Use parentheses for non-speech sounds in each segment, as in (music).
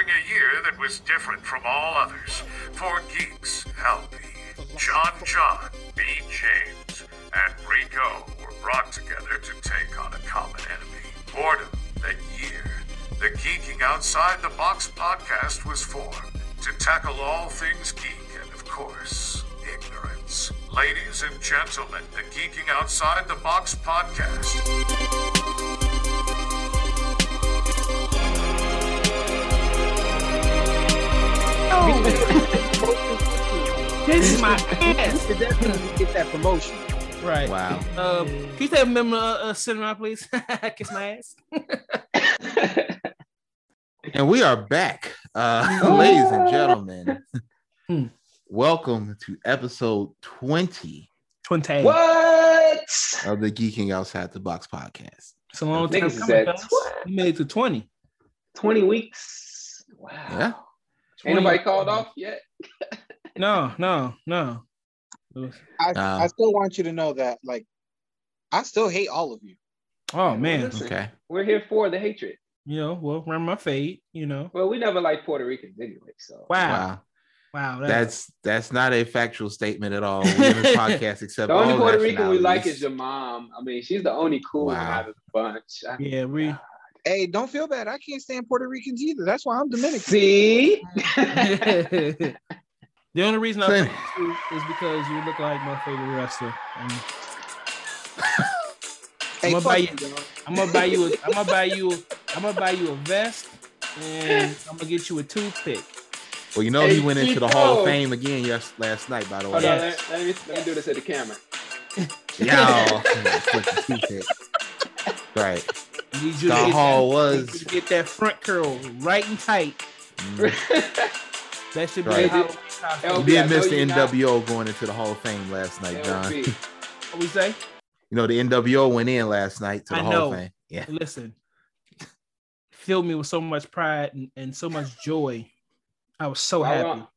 during a year that was different from all others. Four geeks, Albie, John John, B. James, and Rico were brought together to take on a common enemy. Boredom. That year, the Geeking Outside the Box podcast was formed to tackle all things geek and, of course, ignorance. Ladies and gentlemen, the Geeking Outside the Box podcast. Kiss my ass. could definitely get that promotion. Right. Wow. Um, can you say a member uh, uh, cinema, please? (laughs) Kiss my ass. (laughs) And we are back, uh, (laughs) ladies and gentlemen. Hmm. Welcome to episode 20 Twenty. What? of the Geeking Outside the Box podcast. It's a long time Niggas coming, said fellas. what? You made it to twenty. 20 weeks. Wow. Yeah. Ain't nobody called off yet? (laughs) No, no, no. I, Uh, I still want you to know that, like, I still hate all of you. Oh man. Listen, Okay. We're here for the hatred. You know, well, remember my fate. You know. Well, we never liked Puerto Ricans anyway, so. Wow. Wow. Wow. That's that's not a factual statement at all. We in this (laughs) podcast except The only all Puerto Rican we like is your mom. I mean, she's the only cool one Wow. out of the bunch. I- yeah. We. Hey, don't feel bad. I can't stand Puerto Ricans either. That's why I'm Dominican. See? the only reason I Same. picked you is because you look like my favorite wrestler. And Hey, I'ma fuck buy you, you- I'm gonna buy you. A, I'm gonna buy you. I'm gonna buy you a vest, and I'm gonna get you a toothpick. Well, you know he went into the Hall of Fame again yes last night, by the Hold way. on, Yes. let, let me, let me do this at the camera. Y'all. Right. I Need you The to Hall that, was to get that front curl right and tight. mm, That should be Right. a Halloween. LB, did miss the you're not- NWO going into the Hall of Fame last night, John. What we say? You know, the NWO went in last night to the I Hall know. of Fame. Yeah. Listen, filled me with so much pride and, and so much joy. I was so While we're, happy. on,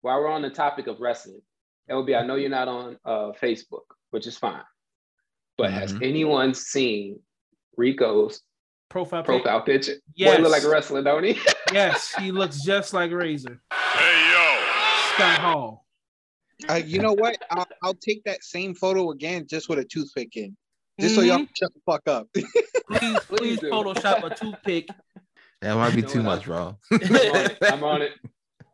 while we're on the topic of wrestling, LB, I know you're not on uh, Facebook, which is fine. But has Mhm. anyone seen Rico's Profile, pic. profile picture? Yes. Boy, look like a wrestler, don't he? (laughs) Yes, he looks just like Razor Hey, yo! Scott Hall. Uh, you know what? I'll, I'll take that same photo again, just with a toothpick in, just so y'all can shut the fuck up. (laughs) Please, please. Photoshop a toothpick. That might be You know too what? much, bro. (laughs) I'm on it. I'm on it.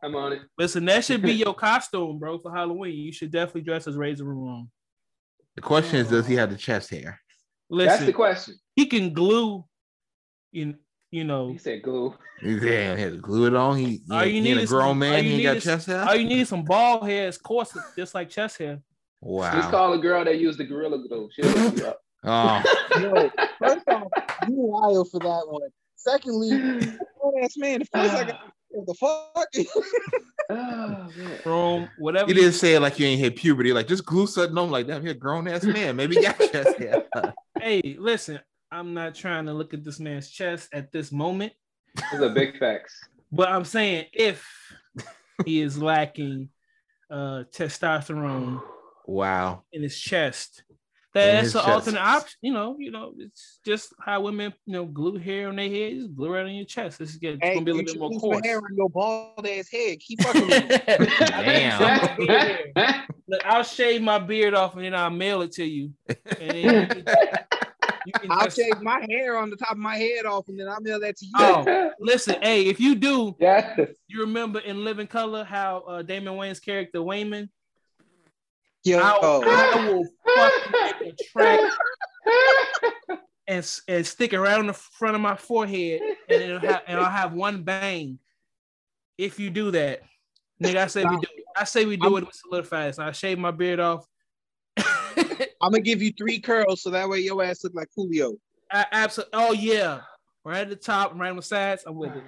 I'm on it. Listen, that should be your costume, bro, for Halloween. You should definitely dress as Razor Ramon. The question is, does he have the chest hair? That's Listen, the question. He can glue, you, you know, He said glue. Damn, he had to glue it on. He, All you he need a is grown some- all man. you He need got is- chest hair. all you need is some ball hairs, course, just like chest hair. Wow. Just call a girl that used the gorilla glue. She'll hook you up. (laughs) Oh, Yo, first off, you wild for that one. Secondly, (sighs) grown ass man. The first I got, what (sighs) the fuck? (sighs) Oh, man. From whatever. you you- didn't say it like you ain't hit puberty. Like just glue something on. Like that. He a grown ass man. Maybe he got chest hair. (laughs) hey, listen, I'm not trying to look at this man's chest at this moment, Those are big facts. but I'm saying if he is lacking uh testosterone Wow. in his chest, In that's his an alternate option. You know, you know, it's just how women, you know, glue hair on their head, just glue right on your chest. This is get, it's hey, gonna be a little bit more coarse. my hair on your bald ass head. Keep fucking me. (laughs) Damn. Look, I'll shave my beard off and then I'll mail it to you. (laughs) I'll just- shave my hair on the top of my head off, and then I'll mail that to you. Oh, (laughs) listen, hey, if you do, yes. you remember in Living Color how uh, Damon Wayans' character Wayman, Yo, I'll, I will fucking make a track (laughs) and, and stick it right on the front of my forehead, and it'll have, and I'll have one bang. If you do that, nigga, I say we do. It. I say we do it with solidifies. I shave my beard off. I'm gonna give you three curls so that way your ass look like Julio. absolutely. Oh yeah, right at the top, right on the sides. I'm with it.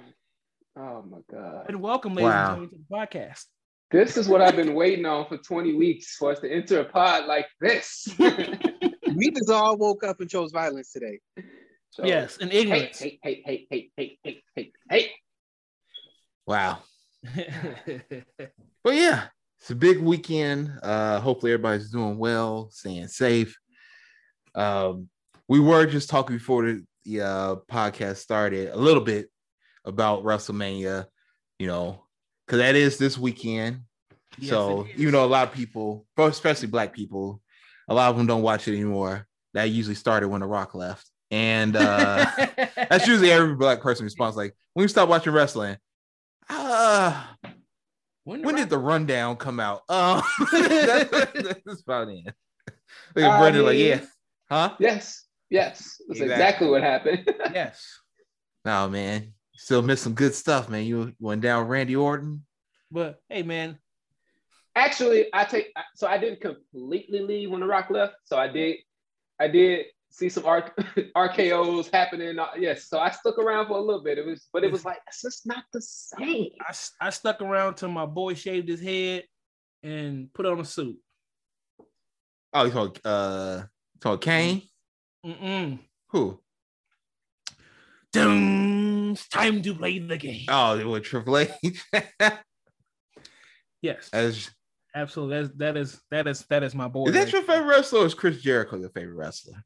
Oh my god. And welcome, ladies Wow. and gentlemen, to the podcast. This is what I've been waiting on for 20 weeks for us to enter a pod like this. (laughs) We just all woke up and chose violence today. So, yes, and Hey, ignorance. hey, hey, hey, hey, hey, hey, hey, hey. Wow. (laughs) well, yeah, it's a big weekend. Uh, hopefully everybody's doing well, staying safe. Um, we were just talking before the, the uh, podcast started a little bit about WrestleMania. you know, because that is this weekend. Yes, so even though a lot of people, especially black people, a lot of them don't watch it anymore. That usually started when The Rock left, and uh, (laughs) that's usually every black person response. Like when you stop watching wrestling, uh, when, when did the rundown come out? Uh, (laughs) (laughs) that's, that's about it. Look at Brendan, like, yeah, huh? Yes, yes, that's Exactly. exactly, what happened. (laughs) Yes. No, man, still missed some good stuff, man. You went down Randy Orton. But hey, man, Actually, I take so I didn't completely leave when The Rock left. So I did, I did see some R- (laughs) RKO's happening. Uh, Yes, so I stuck around for a little bit. It was, but it was like it's just not the same. I, I stuck around till my boy shaved his head and put on a suit. Oh, you talking uh talking Kane? Mm-mm. Who? Dun, it's time to play the game. Oh, with Triple H. (laughs) yes, As absolutely. That's, that is that is that is my boy. is that right your favorite wrestler or is Chris Jericho your favorite wrestler?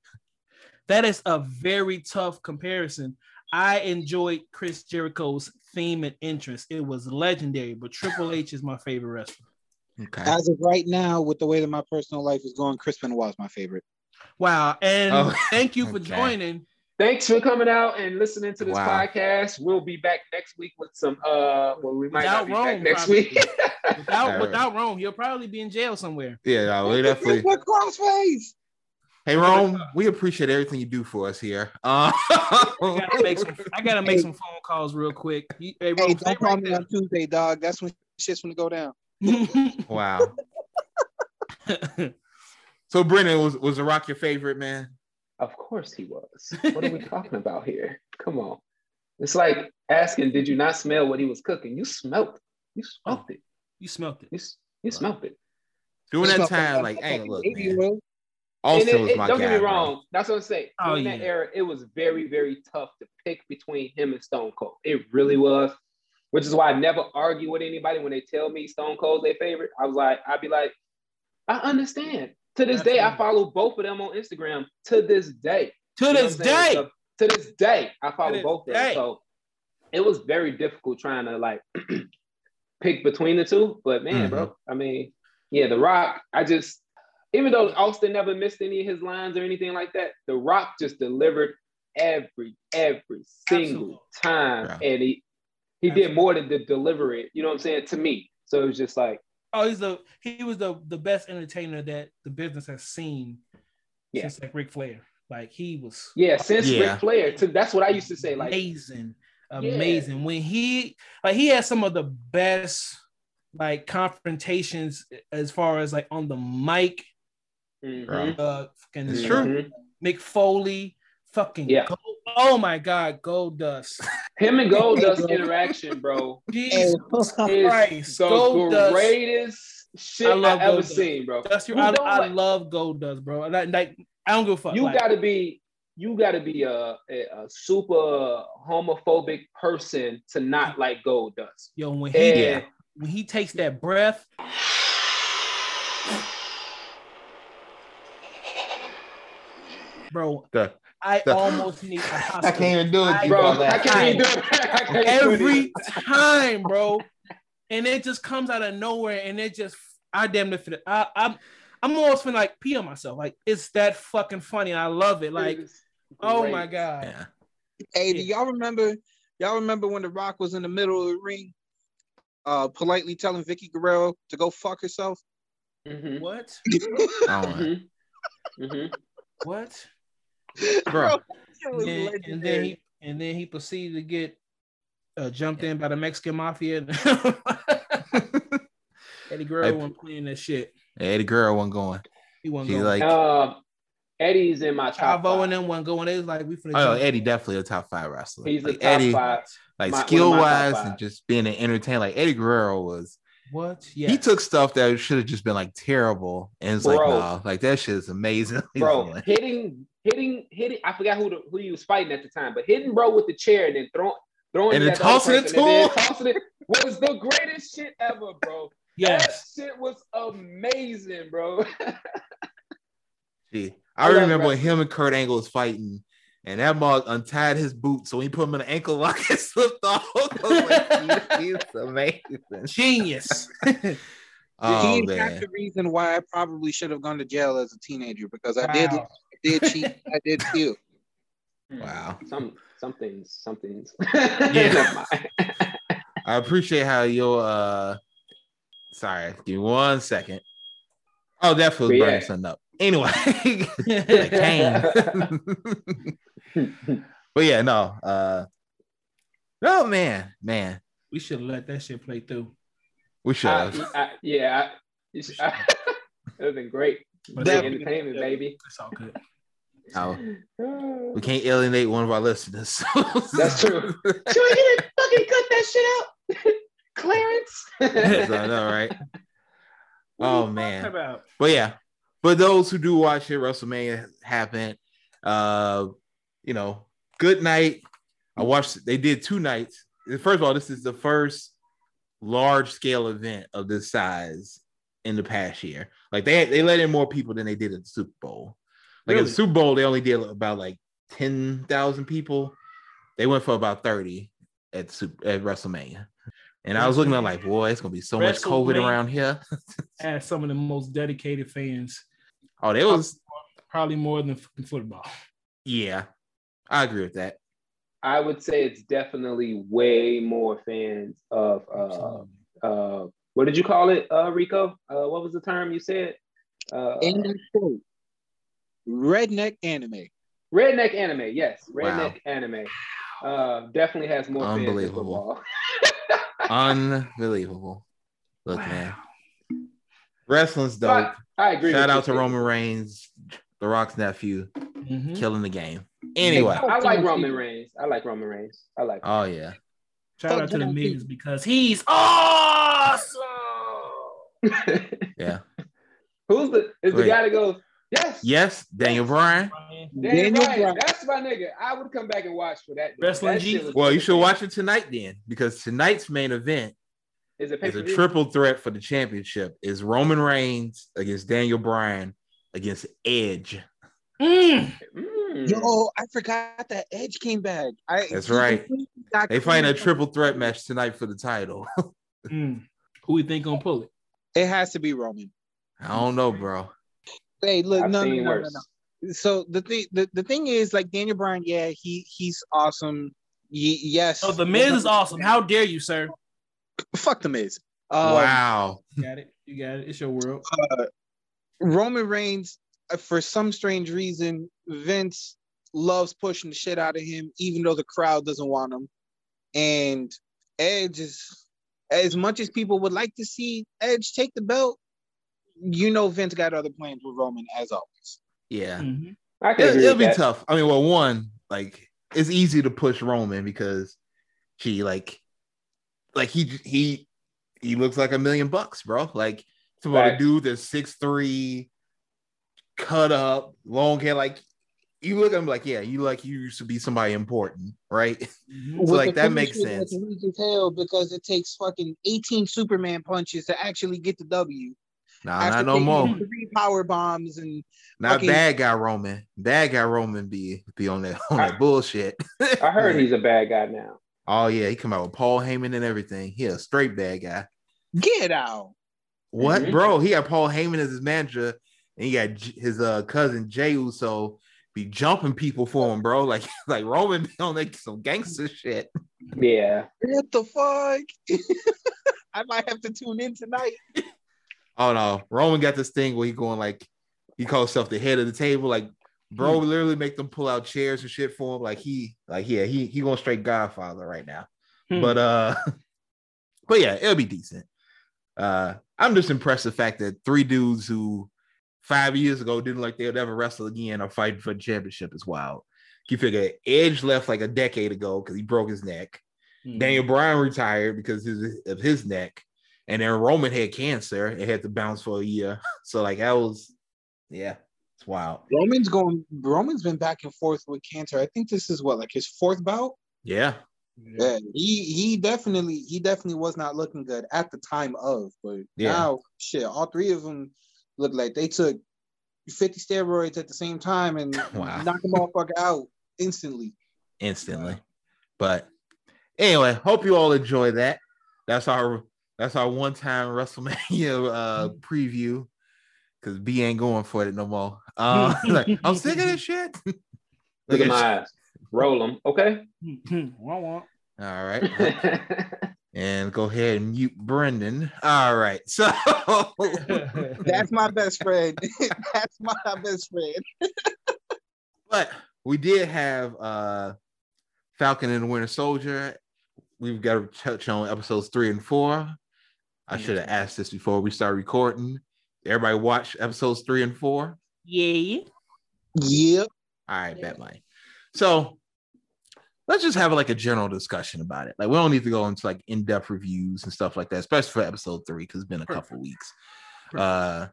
That is a very tough comparison. I enjoyed Chris Jericho's theme and interest. It was legendary, but Triple H is my favorite wrestler. Okay. As of right now, with the way that my personal life is going, Chris Benoit is my favorite. Wow. And Oh, (laughs) thank you for okay. joining. Thanks for coming out and listening to this Wow. podcast. We'll be back next week with some. uh Well, we might Without not be back next probably. week. Without (laughs) All right. without Rome, he'll probably be in jail somewhere. Yeah, no, we definitely. What crossface? Hey Rome, we appreciate everything you do for us here. Uh, (laughs) I gotta make some, I gotta make some phone calls real quick. Hey, Hey, Rome, stay don't call right me on Tuesday, dog. That's when shit's gonna go down. (laughs) wow. So Brennan was was The Rock your favorite man? Of course he was. What are we talking about here? Come on. It's like asking, did you not smell what he was cooking? You smelt. You smelt it. you smelt it. You, s- you smelt it. During that time, like like, hey, look, baby man, oil. And Austin it- was it- my don't guy. get me bro. wrong. That's what I'm saying. Oh, During that yeah. era, it was very, very tough to pick between him and Stone Cold. It really was. Which is why I never argue with anybody when they tell me Stone Cold's their favorite. I was like, I'd be like, I understand. To this day, I follow both of them on Instagram. To this day. To You this what I'm saying? day. So, to this day, I follow this both of them. So it was very difficult trying to like (clears throat) pick between the two. But man, Mhm. bro, I mean, yeah, The Rock, I just, even though Austin never missed any of his lines or anything like that, The Rock just delivered every, every single Absolutely. time. Yeah. And he, he did more than to deliver it, you know what I'm saying, to me. So it was just like, Oh, he's the he was the the best entertainer that the business has seen Yeah. since like Ric Flair. Like he was yeah, since Yeah. Ric Flair, to, that's what I used to say. Like, amazing, Yeah. amazing. When he like he had some of the best like confrontations as far as like on the mic. Mhm, Bro. Uh, fucking It's true. mhm. Mick Foley, fucking Yeah. Gold- oh my God, Goldust. Him and Goldust (laughs) interaction, bro. Jesus is Christ, the Goldust. greatest shit I I love have ever Goldust. seen, bro. Dust, you, You I, don't I like- love Goldust, bro. Like, like I don't give a fuck. you like, gotta be you gotta be a, a, a super homophobic person to not like Goldust. yo when he Yeah. when he takes that breath. Bro, The- I the- almost need a (laughs) I hospital. can't even do it. I- Bro, bro. (laughs) I can't even do it. I can't do it every time, bro. And it just comes out of nowhere, and it just I damn near fit. I, I'm I'm almost feeling like pee on myself. Like it's that fucking funny. I love it. Like It's oh my god. Yeah. Hey, do y'all remember? Y'all remember when The Rock was in the middle of the ring, uh, politely telling Vickie Guerrero to go fuck herself? Mhm, What? Oh, mhm, mhm. What? (laughs) bro. It And then, and then he and then he proceeded to get uh, jumped in by the Mexican mafia. (laughs) Eddie Guerrero Hey. wasn't playing that shit. Eddie Guerrero wasn't going. He wasn't He going. like, Um, Eddie's in my top Chavo five. and them wasn't going. They was like we finna. oh, jump. Eddie definitely a top five wrestler. He's the like top Eddie, five. like my- skill wise and just being an entertainer. Like Eddie Guerrero was. What? Yeah. He took stuff that should have just been like terrible, and it's like, Bro. nah, like that shit is amazing. (laughs) bro, hitting, hitting, hitting. I forgot who the, who he was fighting at the time, but hitting bro with the chair and then throwing, throwing And it then at the other tossing it to and then him. tossing it was the greatest shit ever, bro. (laughs) Yes. That shit was amazing, bro. Gee, (laughs) I I, love remember when him and Kurt Angle was fighting, and that mug untied his boot, so he put him in an ankle (laughs) lock and slipped off. I was like, "He- he's amazing. Genius. Oh He's half man, the reason why I probably should have gone to jail as a teenager because I did Wow. I did cheat, (laughs) I did steal. wow. Some some things, some things. (laughs) Yeah. Never mind. (laughs) I appreciate how you'll. uh Sorry, give me one second. Oh, that feels But burning yeah. something up. Anyway, like Kane. but yeah, no. uh No, man, man, we should have let that shit play through. we should I- I- yeah, I, it would have been great. But Great it's all- entertainment, baby. It's all good. Oh, we can't alienate one of our listeners. (laughs) That's true. Should we get fucking cut that shit out? (laughs) Clarence. Yes, I know, right? (laughs) What Oh man. About? But yeah, but those who do watch it, WrestleMania happened. Uh, you know, good night. I watched. They did two nights. First of all, this is the first large scale event of this size in the past year. Like they they let in more people than they did at the Super Bowl. Like at Really? the Super Bowl, they only did about like ten thousand people. They went for about thirty at Super, at WrestleMania. And I was looking at like, boy, it's gonna be so much COVID around here. (laughs) Had some of the most dedicated fans, Oh, there was probably more than football. Yeah, I agree with that. I would say it's definitely way more fans of uh uh what did you call it, uh Rico? Uh what was the term you said? Uh In that quote, redneck anime. redneck anime, yes. Wow. Redneck anime. Uh definitely has more fans than Unbelievable. football. (laughs) (laughs) Unbelievable. Look, Wow. man, wrestling's dope. But I agree. Shout out to you, Roman Reigns, The Rock's nephew, Mhm. killing the game. Anyway, I like Roman Reigns. I like Roman Reigns. I like oh yeah, Shout Fuck out to the John Miz because he's awesome. (laughs) yeah, Who's the is the guy that goes, Yes, yes. Daniel Bryan. Daniel Daniel Bryan. Bryan. That's my nigga. I would come back and watch for that. Wrestling that Jesus. Well, you should watch it tonight then, because tonight's main event Is it is a pay-per-view? triple threat for the championship. Is Roman Reigns against Daniel Bryan against Edge. Mm. Mm. Yo, I forgot that Edge came back. I, That's right. They find a triple threat match tonight for the title. (laughs) Mm. Who we think gonna pull it? It has to be Roman. I don't know, bro. Hey, look, I've no, no, no, no, worse. no. So the thing, the, the thing is, like Daniel Bryan, yeah, he he's awesome. Ye- yes. Oh, the Miz is awesome. How dare you, sir? Fuck the Miz. Um, wow. You got it. You got it. It's your world. Roman Reigns, uh, for some strange reason, Vince loves pushing the shit out of him, even though the crowd doesn't want him. And Edge is, as much as people would like to see Edge take the belt, you know Vince got other plans with Roman as always. Yeah. Mhm. I it, it'll be that. tough. I mean, well, one, like it's easy to push Roman because she like like he he he looks like a million bucks, bro. Like it's about a dude that's six three, cut up, long hair. Like you look at him like, yeah, you like you used to be somebody important, right? (laughs) Mhm. With like, that makes finisher that's sense. weak as hell because it takes fucking 18 Superman punches to actually get the W. Nah, After not no more. Three power bombs and Not fucking- bad guy Roman. Bad guy Roman be be on that on that bullshit. I heard (laughs) he's a bad guy now. Oh yeah, he come out with Paul Heyman and everything. He a straight bad guy. get out. What, Mhm. bro? He got Paul Heyman as his manager, and he got J- his uh cousin Jey Uso be jumping people for him, bro. Like (laughs) like Roman be on like some gangster shit. Yeah. What the fuck? (laughs) I might have to tune in tonight. Oh no, Roman got this thing where he going like he calls himself the head of the table. Like, bro, literally make them pull out chairs and shit for him. Like he like yeah, he he going straight Godfather right now. Hmm. But uh, (laughs) but yeah, it'll be decent. Uh, I'm just impressed the fact that three dudes who five years ago didn't like they'd ever wrestle again are fighting for the championship is wild. You figure Edge left like a decade ago because he broke his neck. Mhm. Daniel Bryan retired because his, of his neck, and then Roman had cancer and had to bounce for a year. (laughs) So like that was, yeah, it's wild. Roman's going. Roman's been back and forth with cancer. I think this is what like his fourth bout. Yeah, Yeah, he he definitely he definitely was not looking good at the time of, but Yeah. now shit, all three of them look like they took fifty steroids at the same time and (laughs) Wow. knocked the motherfucker out. instantly. instantly. But anyway, hope you all enjoy that. That's our that's our one time (laughs) WrestleMania uh preview because B ain't going for it no more. (laughs) Uh, (laughs) like, I'm sick of this shit. Look at my eyes. Roll them, okay? Wah, wah. All right. And go ahead and mute Brendan. All right. So That's my best friend. That's my best friend. but we did have uh Falcon and the Winter Soldier. We've got to touch on episodes three and four. I should have asked this before we start recording. Everybody watch episodes three and four. yeah. Yep. All right, bet mine. So let's just have like a general discussion about it. Like we don't need to go into like in-depth reviews and stuff like that, especially for episode three, because it's been a couple weeks. Uh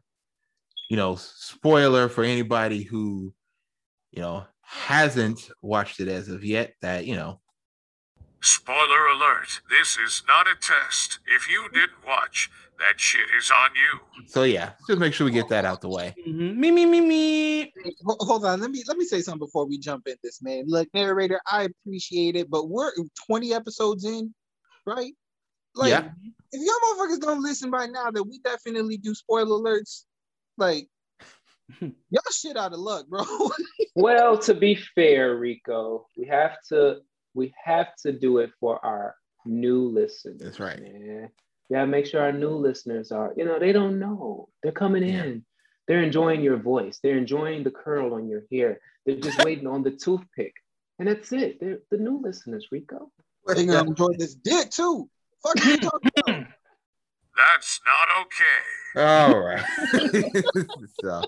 you know, spoiler for anybody who, you know, hasn't watched it as of yet, that you know, Spoiler alert, this is not a test. If you didn't watch, that shit is on you. so yeah, just make sure we get that out the way. Mhm. Me, me, me, me. Hold on, let me let me say something before we jump in this, man. Look, narrator, I appreciate it, but we're 20 episodes in, right? Like, Yeah. if y'all motherfuckers don't listen by now, that we definitely do spoiler alerts. Like, (laughs) y'all shit out of luck, bro. (laughs) well, to be fair, Rico, we have to we have to do it for our new listeners. That's right. Man. We gotta make sure our new listeners are, you know, they don't know. They're coming Yeah. in. They're enjoying your voice. They're enjoying the curl on your hair. They're just (laughs) waiting on the toothpick. And that's it. They're the new listeners, Rico. They're gonna enjoy this dick too. Fuck you talking about? (laughs) That's not okay. All right. (laughs) so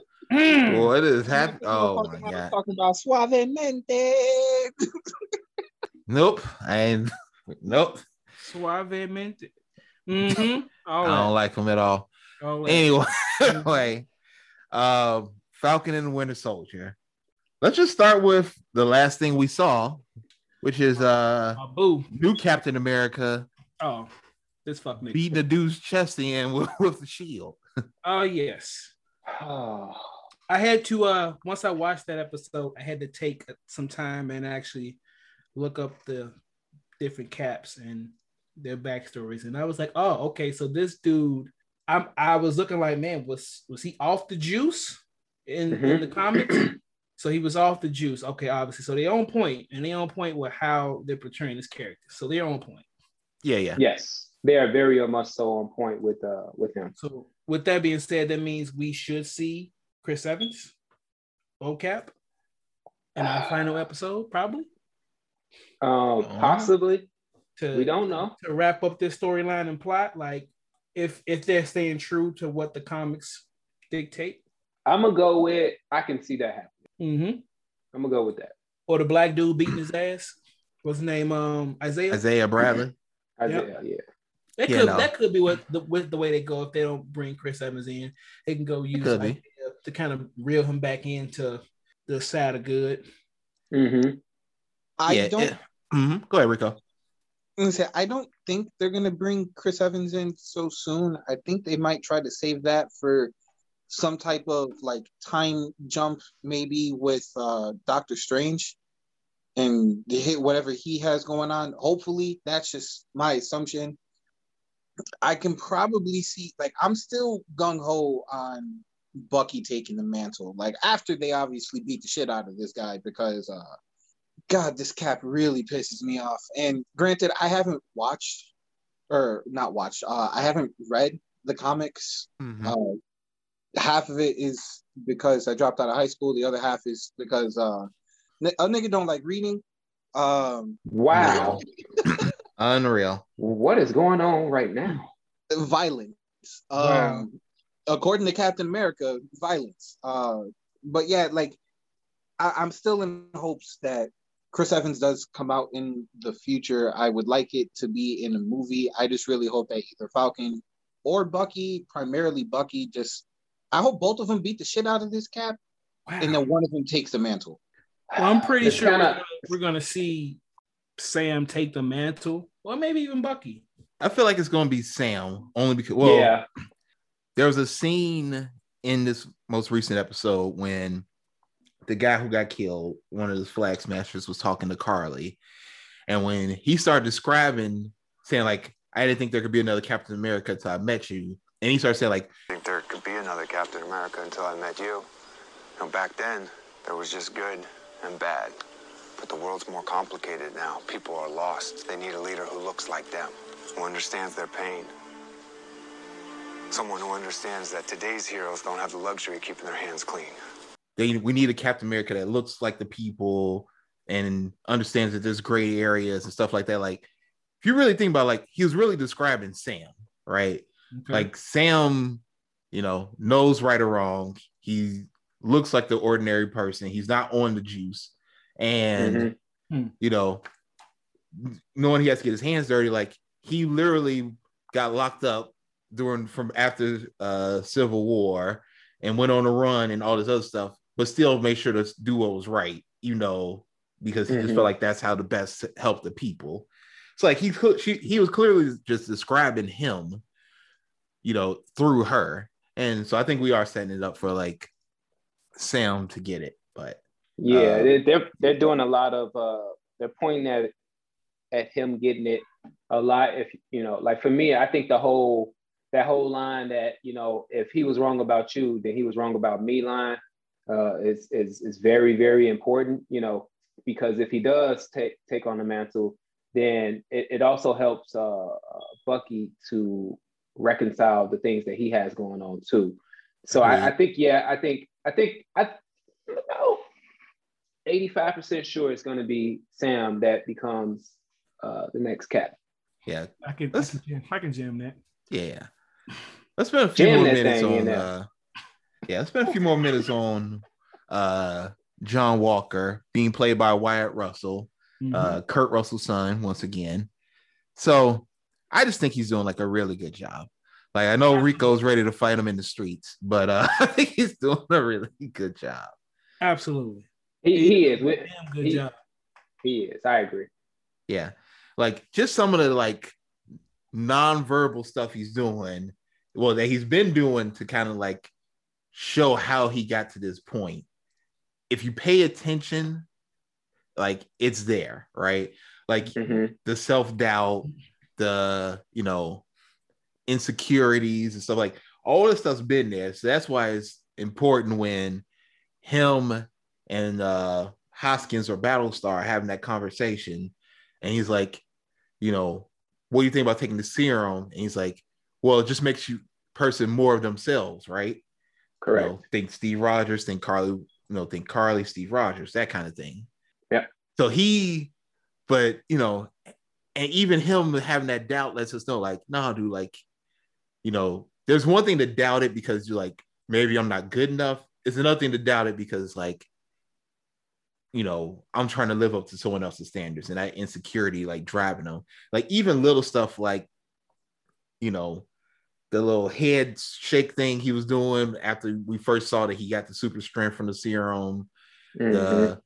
what is happening? Oh my god. Talking about suavemente. Nope. And ain't (laughs) nope. Suavemente. Mm-hmm. (laughs) All I right. don't like them at all. All right. Anyway, (laughs) anyway, um, Falcon and the Winter Soldier. Let's just start with the last thing we saw, which is uh Uh, boo. new Captain America Oh, this fuck nigga. beating the dude's chest in with, with the shield. Oh yes. Oh, I had to uh once I watched that episode, I had to take some time and actually look up the different caps and their backstories. And I was like, oh, okay, so this dude, I'm I was looking like, man, was was he off the juice in, in Mhm. the comics? (clears throat) so he was off the juice. Okay, obviously. So they're on point, and they're on point with how they're portraying this character. So they're on point. Yeah, yeah. yes. They are very much so on point with uh with him. So with that being said, that means we should see Chris Evans, OCap, in our final episode, probably. Um, possibly. To We don't know. to wrap up this storyline and plot. Like if if they're staying true to what the comics dictate. I'm gonna go with I can see that happening. Mm-hmm. I'm gonna go with that. Or the black dude beating his ass. What's his name? Um Isaiah. Isaiah Bradley. Isaiah, yeah. That Yeah, could no. that could be what the with the way they go if they don't bring Chris Evans in. They can go use could. Isaiah to kind of reel him back into the side of good. Mm-hmm. I yeah, don't. it- mhm. Go ahead, Rico. Say, I don't think they're gonna bring Chris Evans in so soon. I think they might try to save that for some type of like time jump, maybe with uh Doctor Strange and hit whatever he has going on. Hopefully, that's just my assumption. I can probably see like I'm still gung ho on Bucky taking the mantle. Like after they obviously beat the shit out of this guy because uh God, this cap really pisses me off. And granted, I haven't watched or not watched, uh, I haven't read the comics. Mhm. Uh, half of it is because I dropped out of high school. The other half is because uh, n- a nigga don't like reading. Um, Wow. (laughs) Unreal. What is going on right now? violence. Um, Wow. according to Captain America, violence. Uh, but yeah, like I, I'm still in hopes that Chris Evans does come out in the future. I would like it to be in a movie. I just really hope that either Falcon or Bucky, primarily Bucky, just I hope both of them beat the shit out of this cap, Wow. and then one of them takes the mantle. Well, I'm pretty It's sure we're, kinda- gonna, we're gonna see Sam take the mantle, or maybe even Bucky. I feel like it's gonna be Sam only because well, the guy who got killed, one of the flag smashers, was talking to Karli, and when he started describing, saying like, "I didn't think there could be another Captain America until I met you," and he started saying like, I think there could be another Captain America until I met you. Now, back then, there was just good and bad. But the world's more complicated now. People are lost. They need a leader who looks like them, who understands their pain. Someone who understands that today's heroes don't have the luxury of keeping their hands clean. They we need a Captain America that looks like the people and understands that there's gray areas and stuff like that. Like, if you really think about, it, like, he was really describing Sam, right? Okay. Like Sam, you know, knows right or wrong. He looks like the ordinary person. He's not on the juice, and Mhm. Hmm. you know, knowing he has to get his hands dirty, like he literally got locked up during from after uh Civil War and went on a run and all this other stuff, but still made sure to do what was right, you know, because he just Mhm. felt like that's how to best help the people. So like he she he was clearly just describing him, you know, through her. And so I think we are setting it up for like Sam to get it, but Yeah, they, they're they're doing a lot of uh they're pointing at at him getting it a lot. If you know, like for me, I think the whole that whole line that you know, if he was wrong about you, then he was wrong about me line uh is is is very very important. You know, because if he does take take on the mantle, then it, it also helps uh, uh Bucky to reconcile the things that he has going on too. So I, I think yeah, I think I think I you know 85% sure it's going to be Sam that becomes uh, the next cap. yeah, I can, I Let's- can, jam, I can jam that. yeah. Let's spend a few Jam more minutes on uh yeah, let's spend a few more minutes on uh John Walker being played by Wyatt Russell, Mhm. uh Kurt Russell's son once again. So I just think he's doing like a really good job. Like I know Rico's ready to fight him in the streets, but uh (laughs) I think he's doing a really good job. Absolutely. He, he is. with- Damn good He- job. He is. I agree. Yeah. Like just some of the like non-verbal stuff he's doing, well, that he's been doing to kind of like show how he got to this point. If you pay attention, like it's there, right? Like Mhm. the self-doubt, the you know, insecurities and stuff like all this stuff's been there. So that's why it's important when him and uh Hoskins or Battlestar are having that conversation, and he's like, you know, what do you think about taking the serum? And he's like, well, it just makes you person more of themselves, right? Correct. You know, think Steve Rogers, think Karli, you know, think Karli, Steve Rogers, that kind of thing. Yeah. So he, but you know, and even him having that doubt lets us know, like, no, dude, like, you know, there's one thing to doubt it because you're like, maybe I'm not good enough. It's another thing to doubt it because, like, you know, I'm trying to live up to someone else's standards and that insecurity, like, driving them. Like, even little stuff like, you know, the little head shake thing he was doing after we first saw that he got the super strength from the serum, Mhm. the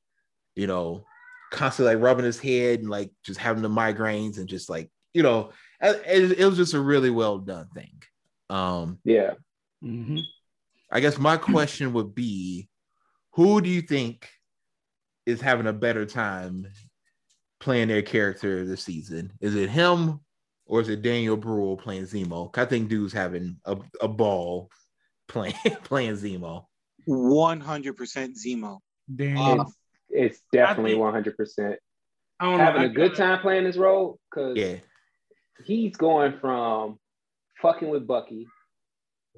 you know, constantly like rubbing his head and like just having the migraines and just like you know, it, it was just a really well done thing. Um, Yeah. Mhm. I guess my question would be, who do you think is having a better time playing their character this season? Is it him or is it Daniel Bruhl playing Zemo? I think dude's having a, a ball playing (laughs) playing Zemo. 100% Zemo. Damn. Uh, It's, it's definitely 100%. I don't know. Having I a good kinda- time playing this role because Yeah, he's going from fucking with Bucky.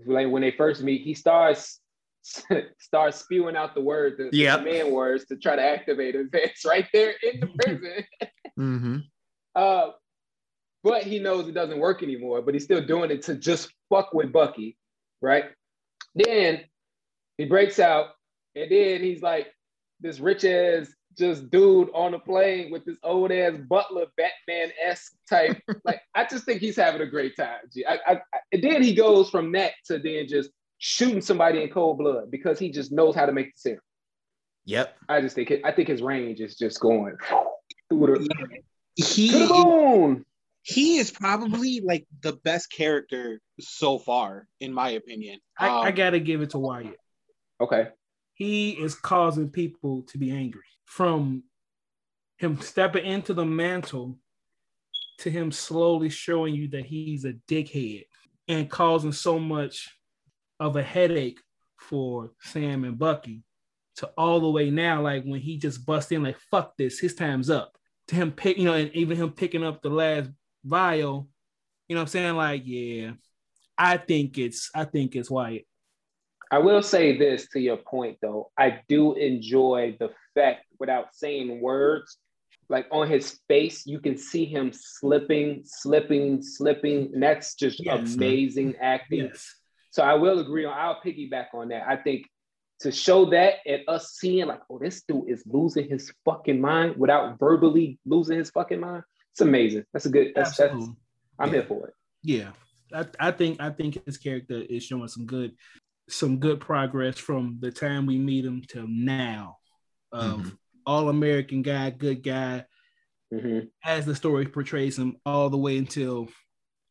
Like when they first meet, he starts (laughs) starts spewing out the word, the, the Yep. command words to try to activate his It's (laughs) right there in the prison. hmm Uh, but he knows it doesn't work anymore, but he's still doing it to just fuck with Bucky, right? Then he breaks out, and then he's like this rich ass just dude on a plane with this old ass butler Batman esque type. (laughs) like I just think he's having a great time. G. I, I, I- and then he goes from that to then just shooting somebody in cold blood because he just knows how to make the serum. Yep. I just think it, I think his range is just going through the, He moon. He is probably like the best character so far, in my opinion. I, I Um, gotta give it to Wyatt. Okay. he is causing people to be angry from him stepping into the mantle to him slowly showing you that he's a dickhead and causing so much of a headache for Sam and Bucky to all the way now, like when he just bust in, like, fuck this, his time's up. To him pick, you know, and even him picking up the last vial, you know what I'm saying? Like, yeah, I think it's I think it's Wyatt. I will say this to your point though. I do enjoy the fact without saying words, like on his face, you can see him slipping, slipping, slipping. And that's just Yes. amazing acting. Yes. So I will agree on, I'll piggyback on that. I think to show that and us seeing like, oh, this dude is losing his fucking mind without verbally losing his fucking mind. It's amazing. That's a good, that's, that's I'm Yeah. here for it. Yeah. I, I think I think his character is showing some good some good progress from the time we meet him till now. Of Mhm. all American guy, good guy, Mhm. as the story portrays him all the way until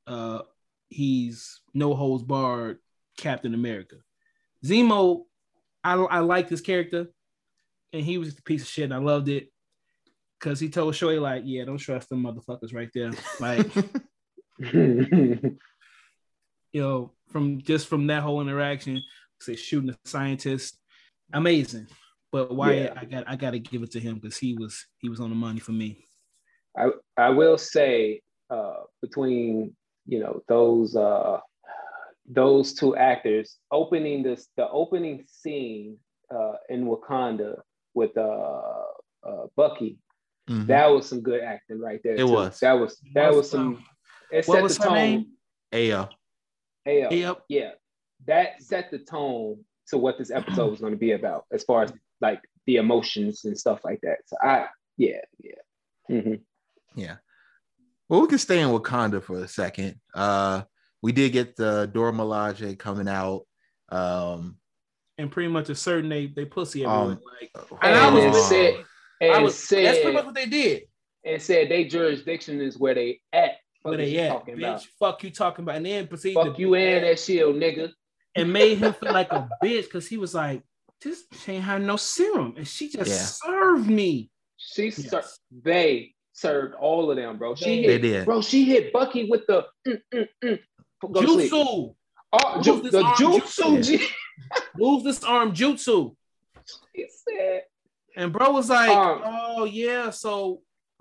uh he's no holds barred Captain America. Zemo, I I like this character, and he was just a piece of shit. And I loved it because he told Shoei like, "Yeah, don't trust them motherfuckers right there." Like, (laughs) you know, from just from that whole interaction, say shooting a scientist, amazing. But Wyatt, Yeah. I got I got to give it to him because he was he was on the money for me. I I will say uh, between you know those uh, those two actors opening this the opening scene uh, in Wakanda with uh, uh, Bucky Mhm. that was some good acting right there. It too. was. that was that What's, was some. It what set was the her tone. name? Ayo. Hey, uh, yeah, that set the tone to what this episode was going to be about, as far as like the emotions and stuff like that. So I, yeah, yeah. Mhm. Yeah. Well, we can stay in Wakanda for a second. Uh, we did get the Dora Milaje coming out. Um, and pretty much asserting they they pussy everywhere. Um, like, And, And I was it with- said, and I was, said, that's pretty much what they did. and said they jurisdiction is where they at. Where What they is at, talking bitch? about? Fuck you talking about, and then proceeded Fuck to you and that shield, nigga. and made him feel like a bitch because he was like, "This ain't had no serum," and she just Yeah. served me. She Yes. ser- they served all of them, bro. She They hit, did. bro. She hit Bucky with the mm, mm, mm. Go. Jutsu, Oh, ju- this the arm jutsu. jutsu? (laughs) G. lose this arm, jutsu. He said, And bro was like, Um, "Oh yeah, so (sighs)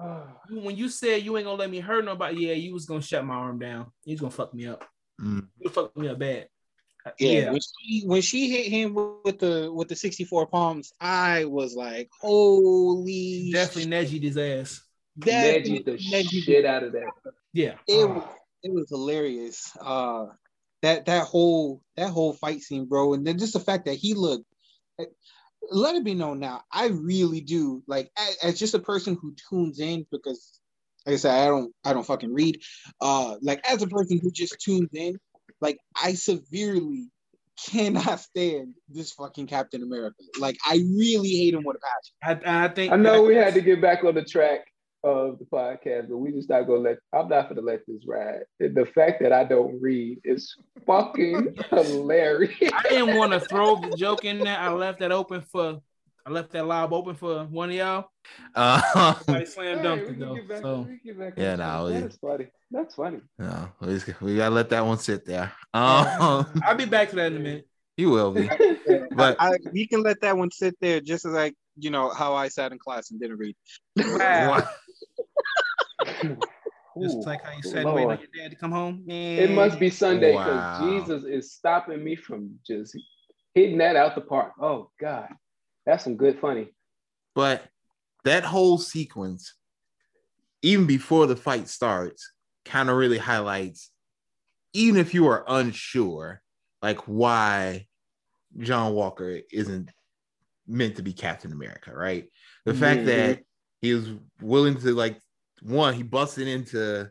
you- when you said you ain't gonna let me hurt nobody, yeah, you was gonna shut my arm down. You was gonna fuck me up. mm, You fucked me up bad. Yeah, Yeah, When, she, when she hit him with the with the 64 palms, I was like, holy definitely nedged his ass. Neji the Neji- shit out of that. Yeah, it was it was hilarious. Uh that that whole that whole fight scene, bro, and then just the fact that he looked. Let it be known now. I really do like as, as just a person who tunes in because, like I said, I don't I don't fucking read. Uh, like as a person who just tunes in, like I severely cannot stand this fucking Captain America. Like I really hate him with a passion. I, I think I know we had to get back on the track of the podcast, but we just not gonna let. I'm not gonna let this ride. The fact that I don't read is fucking (laughs) hilarious. I didn't want to throw the joke in there. I left that open for I left that lob open for one of y'all. uh, (laughs) I slam Hey, dunked it though. back- So we can get back Yeah, on no, that we- is funny. That's funny. no, we, just- we gotta let that one sit there. Um, (laughs) I'll be back to that in a minute. you will be, but I, we can let that one sit there just as like you know how I sat in class and didn't read. Wow. Just Ooh, like how you said, Lord. waiting on your dad to come home. It must be Sunday because Wow. Jesus is stopping me from just hitting that out the park. Oh God, that's some good funny. but that whole sequence, even before the fight starts, kind of really highlights, even if you are unsure, like why John Walker isn't meant to be Captain America, right? The fact Mhm. that he was willing to like one, he busted into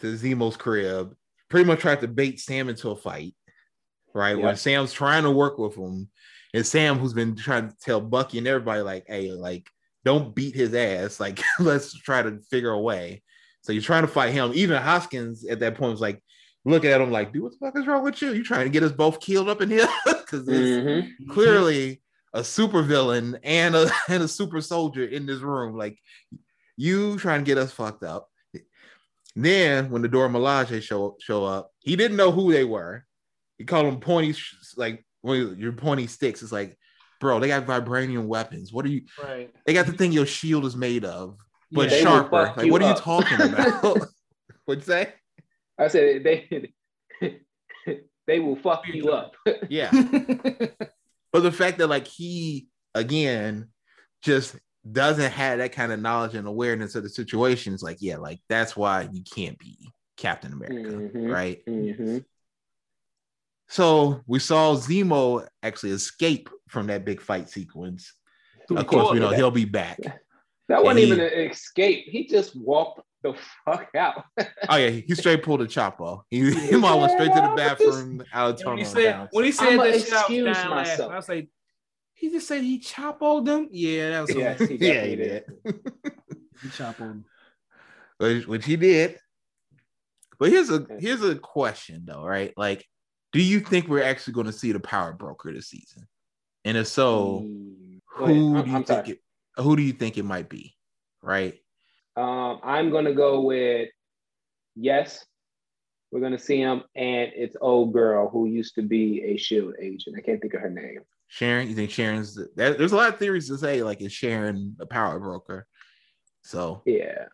to Zemo's crib, pretty much tried to bait Sam into a fight, right? When Yep. Sam's trying to work with him, and Sam, who's been trying to tell Bucky and everybody, like, hey, like, don't beat his ass. (laughs) Like, let's try to figure a way. So you're trying to fight him. Even Hoskins at that point was like, looking at him like, dude, what the fuck is wrong with you? You trying to get us both killed up in here? (laughs) Because Mhm. clearly a super villain and a (laughs) and a super soldier in this room. Like you trying to get us fucked up. Then when the Dora Milaje show show up, he didn't know who they were. He called them pointy, like when your pointy sticks. It's like, bro, they got vibranium weapons. What are you? Right. They got the thing your shield is made of, but Yeah. Sharper. Like, you what are you talking (laughs) about? (laughs) What'd you say? I said they (laughs) they will fuck you up. Yeah. But the fact that like he again just doesn't have that kind of knowledge and awareness of the situation is like, yeah, like that's why you can't be Captain America, Mhm. right? hmm So we saw Zemo actually escape from that big fight sequence. Of course, we know he'll be back. That wasn't And even he- an escape. He just walked the fuck out. Oh yeah, he straight pulled a Chapo. He, he might went straight to the bathroom out of when he said down. when he said I'ma that shit, I was excuse dying laughing. myself. I was like, he just said he chopoed them. Yeah, that was yes, hilarious. he (laughs) Yeah, he did. did. (laughs) He chopoed them. which, which he did. But here's a here's a question though, right? Like, do you think we're actually going to see the power broker this season? And if so, Mm, go who I'm- do you I'm think sorry. it who do you think it might be? Right? Um, I'm gonna go with yes. We're gonna see him, and it's old girl who used to be a Shield agent. I can't think of her name. Sharon, you think Sharon's the, there's a lot of theories to say, like, is Sharon a power broker? So Yeah.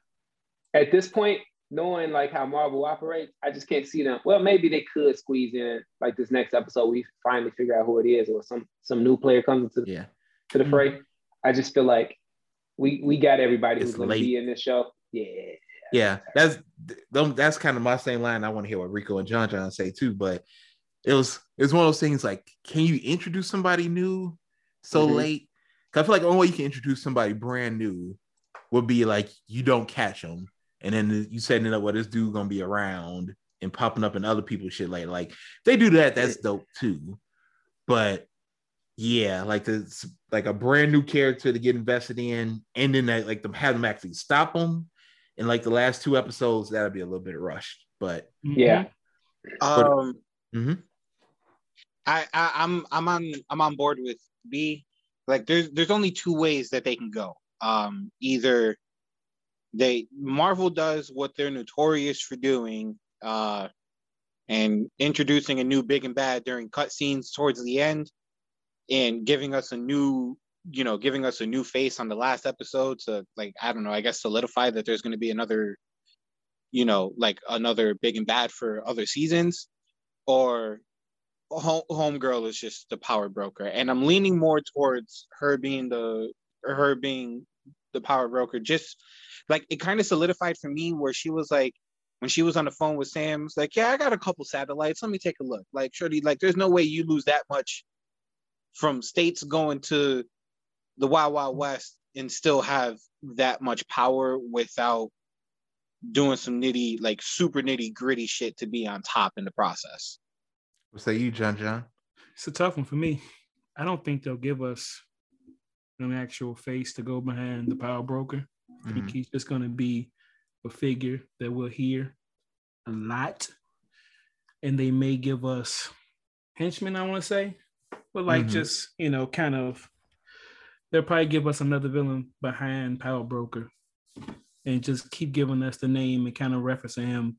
At this point, knowing like how Marvel operates, I just can't see them. Well, maybe they could squeeze in like this next episode. We finally figure out who it is, or some some new player comes into yeah. to the fray. I just feel like we we got everybody It's who's going to be in this show. Yeah. Yeah, that's th- that's kind of my same line. I want to hear what Rico and John John say too, but it was it's one of those things like, can you introduce somebody new so Mhm. late? 'Cause I feel like the only way you can introduce somebody brand new would be like you don't catch them, and then you setting it up where this dude gonna be around and popping up in other people's shit later. Like they do that, that's dope too. But yeah, like this like a brand new character to get invested in, and then that, like them have them actually stop them in like the last two episodes, that'll be a little bit rushed. But Yeah. Um, Mhm. I, I I'm I'm on I'm on board with B. Like there's there's only two ways that they can go. Um, either they Marvel does what they're notorious for doing, uh, and introducing a new big and bad during cutscenes towards the end, and giving us a new you know giving us a new face on the last episode to like I don't know I guess solidify that there's going to be another you know like another big and bad for other seasons or home homegirl is just the power broker and i'm leaning more towards her being the her being the power broker just like it kind of solidified for me where she was like when she was on the phone with sam it's like yeah i got a couple satellites let me take a look. Like shorty like there's no way you lose that much from states going to the wild wild west and still have that much power without doing some nitty like super nitty gritty shit to be on top in the process what say you, John John? It's a tough one for me. I don't think they'll give us an actual face to go behind the power broker. I think Mhm. he's just going to be a figure that we'll hear a lot. And they may give us henchmen, I want to say, but like Mhm. just, you know, kind of, they'll probably give us another villain behind Power Broker and just keep giving us the name and kind of referencing him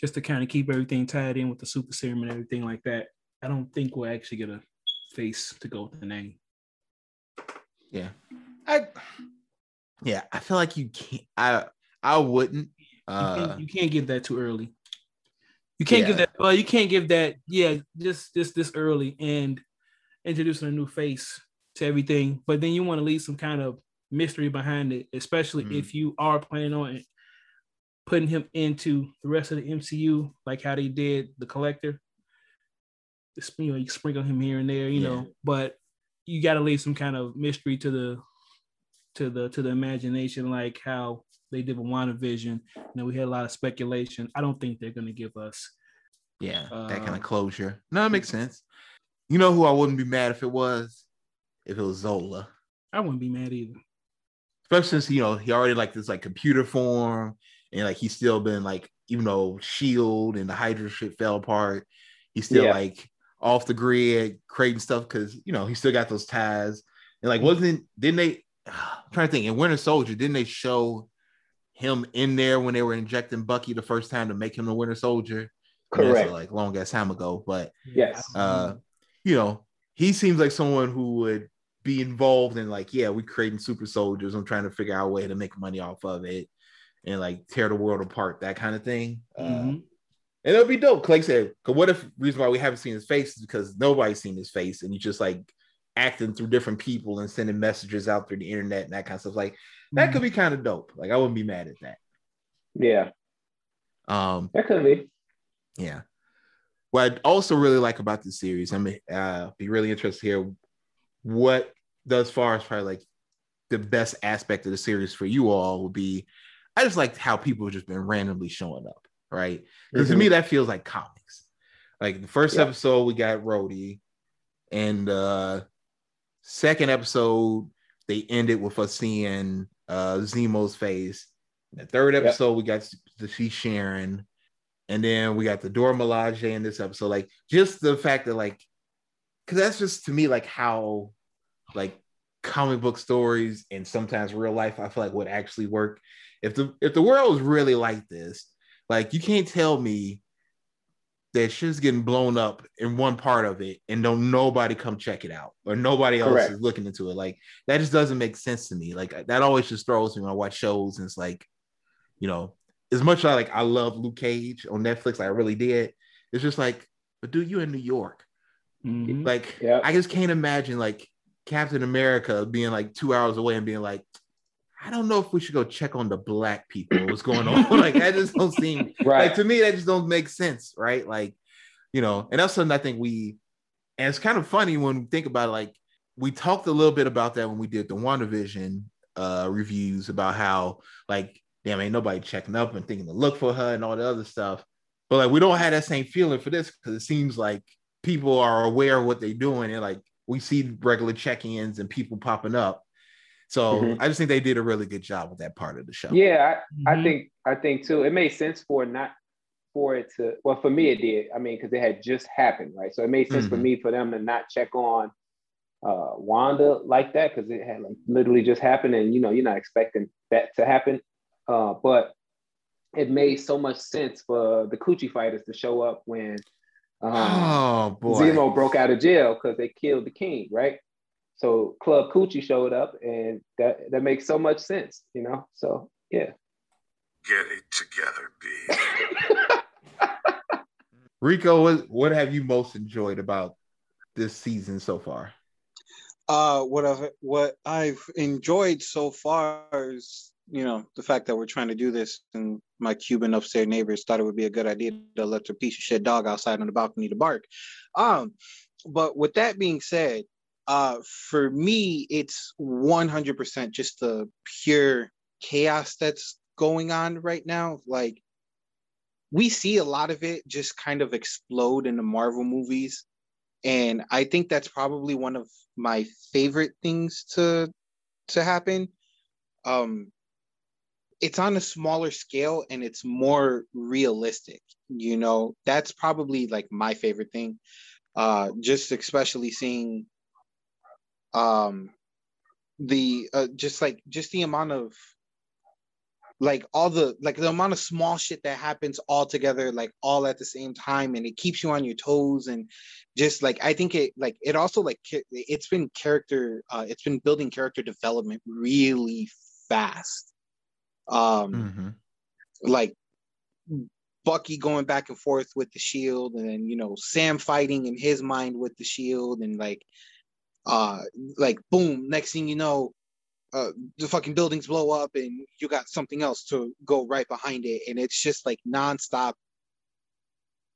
just to kind of keep everything tied in with the super serum and everything like that. I don't think we'll actually get a face to go with the name. Yeah. I yeah, I feel like you can't I I wouldn't You uh can't, you can't give that too early. You can't give that. Well, you can't give that. Yeah, just just this early and introducing a new face to everything. But then you want to leave some kind of mystery behind it, especially Mhm. if you are planning on putting him into the rest of the MCU, like how they did the Collector. Just, You know, you sprinkle him here and there, you Yeah. know, but you got to leave some kind of mystery to the to the to the imagination, like how they did with WandaVision. You know, we had a lot of speculation. I don't think they're going to give us. yeah, that kind Uh, of closure. No, it makes sense. You know who I wouldn't be mad if it was? If it was Zola. I wouldn't be mad either. Especially since you know he already like this like computer form and like he's still been like, even though Shield and the Hydra shit fell apart, he's still Yeah. like off the grid, creating stuff because you know he still got those ties And like, wasn't didn't they? (sighs) I'm trying to think. In Winter Soldier, didn't they show him in there when they were injecting Bucky the first time to make him the Winter Soldier? I mean, that's Correct. a, like long ass time ago, but Yes. uh, you know, he seems like someone who would be involved in like, yeah, we're creating super soldiers. I'm trying to figure out a way to make money off of it and like tear the world apart, that kind of thing. Uh, Mhm. and it'll be dope. Like I said, 'cause what if reason why we haven't seen his face is because nobody's seen his face and he's just like acting through different people and sending messages out through the internet and that kind of stuff. Like that could be kind of dope. Like I wouldn't be mad at that. Yeah. Um, That could be. yeah. What I also really like about this series, I'm uh, be really interested to hear what thus far as probably like the best aspect of the series for you all would be. I just like how people have just been randomly showing up, right? Because to Mhm. me that feels like comics. Like the first Yeah. episode, we got Rhodey, and uh second episode they ended with us seeing uh Zemo's face. The third episode, we got to see Sharon, and then we got the Dora Milaje in this episode. Like just the fact that like, because that's just to me like how like comic book stories and sometimes real life I feel like would actually work. If the if the world was really like this, like you can't tell me that shit's getting blown up in one part of it and don't nobody come check it out or nobody else Correct. is looking into it. Like that just doesn't make sense to me. Like that always just throws me when I watch shows and it's like, you know, as much as I like I love Luke Cage on Netflix, like I really did. It's just like, but dude, you in New York. Mhm. Like Yeah. I just can't imagine like Captain America being like two hours away and being like, I don't know if we should go check on the black people. What's going on? (laughs) like that just don't seem Right. like to me that just don't make sense, right? Like, you know, and that's something I think we and it's kind of funny when we think about it, like we talked a little bit about that when we did the WandaVision uh reviews about how like damn ain't nobody checking up and thinking to look for her and all the other stuff. But like we don't have that same feeling for this because it seems like people are aware of what they're doing and like we see regular check-ins and people popping up. So Mhm. I just think they did a really good job with that part of the show. Yeah, I, I Mhm. think I think too. It made sense for not for it to. Well, for me, it did. I mean, because it had just happened, right? So it made sense for Mhm. me for them to not check on uh, Wanda like that because it had like literally just happened, and you know, you're not expecting that to happen. Uh, but it made so much sense for the Coochie fighters to show up when um, Oh boy. Zemo broke out of jail because they killed the king, right? So Club Coochie showed up, and that that makes so much sense, you know. So yeah. Get it together, B. (laughs) Rico, what, what have you most enjoyed about this season so far? Uh, what I've what I've enjoyed so far is you know the fact that we're trying to do this, and my Cuban upstairs neighbors thought it would be a good idea to let their piece of shit dog outside on the balcony to bark. Um, but with that being said, uh, for me, it's one hundred percent just the pure chaos that's going on right now. Like we see a lot of it just kind of explode in the Marvel movies and I think that's probably one of my favorite things to to happen. Um, it's on a smaller scale and it's more realistic. You know, that's probably like my favorite thing. Uh, just especially seeing um the uh, just like just the amount of like all the like the amount of small shit that happens all together like all at the same time and it keeps you on your toes and just like i think it like it also like it's been character uh it's been building character development really fast um Mhm. like bucky going back and forth with the shield and then you know sam fighting in his mind with the shield and like uh like boom next thing you know uh, the fucking buildings blow up and you got something else to go right behind it. And it's just like nonstop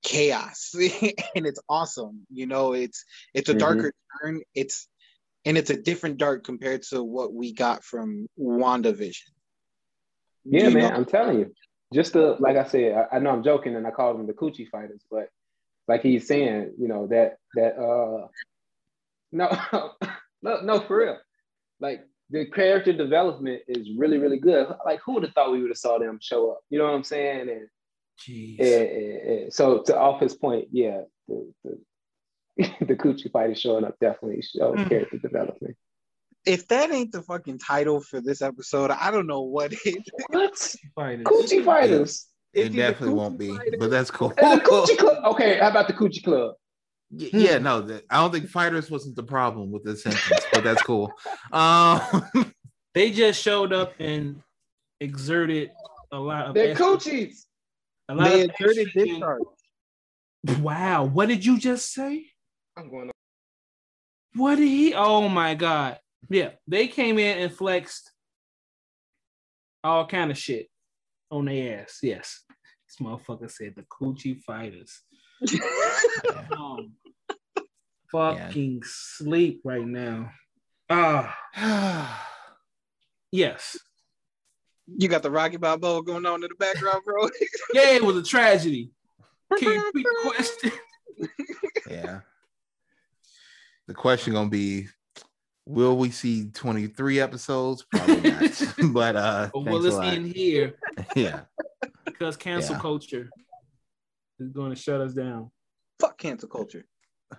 chaos. (laughs) And it's awesome you know it's it's a darker turn. It's and it's a different dark compared to what we got from WandaVision. Yeah, You man, know- I'm telling you. Just to, like I said, I, I know I'm joking and I called them the coochie fighters, but like he's saying, you know, that that uh no (laughs) no no for real. Like the character development is really, really good. Like who would have thought we would have saw them show up? You know what I'm saying? And, Jeez. and, and- and so to off his point, yeah, the the, (laughs) the coochie fighters showing up definitely shows Mm. character development. if that ain't the fucking title for this episode, I don't know what is. What? Fighters. Coochie fighters. It It's definitely won't be, Fighters but that's cool. And the (laughs) Coochie Club. Okay, how about the Coochie Club? Y- yeah, no, the, I don't think fighters wasn't the problem with this sentence, but that's cool. (laughs) Um, (laughs) They just showed up and exerted a lot of They're extra- coochies. a lot They of exerted extra- discharge. Wow, what did you just say? I'm going. What did he? Oh my god! Yeah, they came in and flexed all kind of shit on their ass. Yes, this motherfucker said the coochie fighters. (laughs) Um, fucking sleep right now. Ah, (sighs) yes. You got the Rocky Balboa going on in the background, bro. (laughs) Yeah, it was a tragedy. Can you repeat the question? (laughs) yeah. The question gonna be, will we see 23 episodes? Probably not. (laughs) but uh but will a it's in here yeah. because cancel Yeah. culture is going to shut us down. Fuck cancel culture.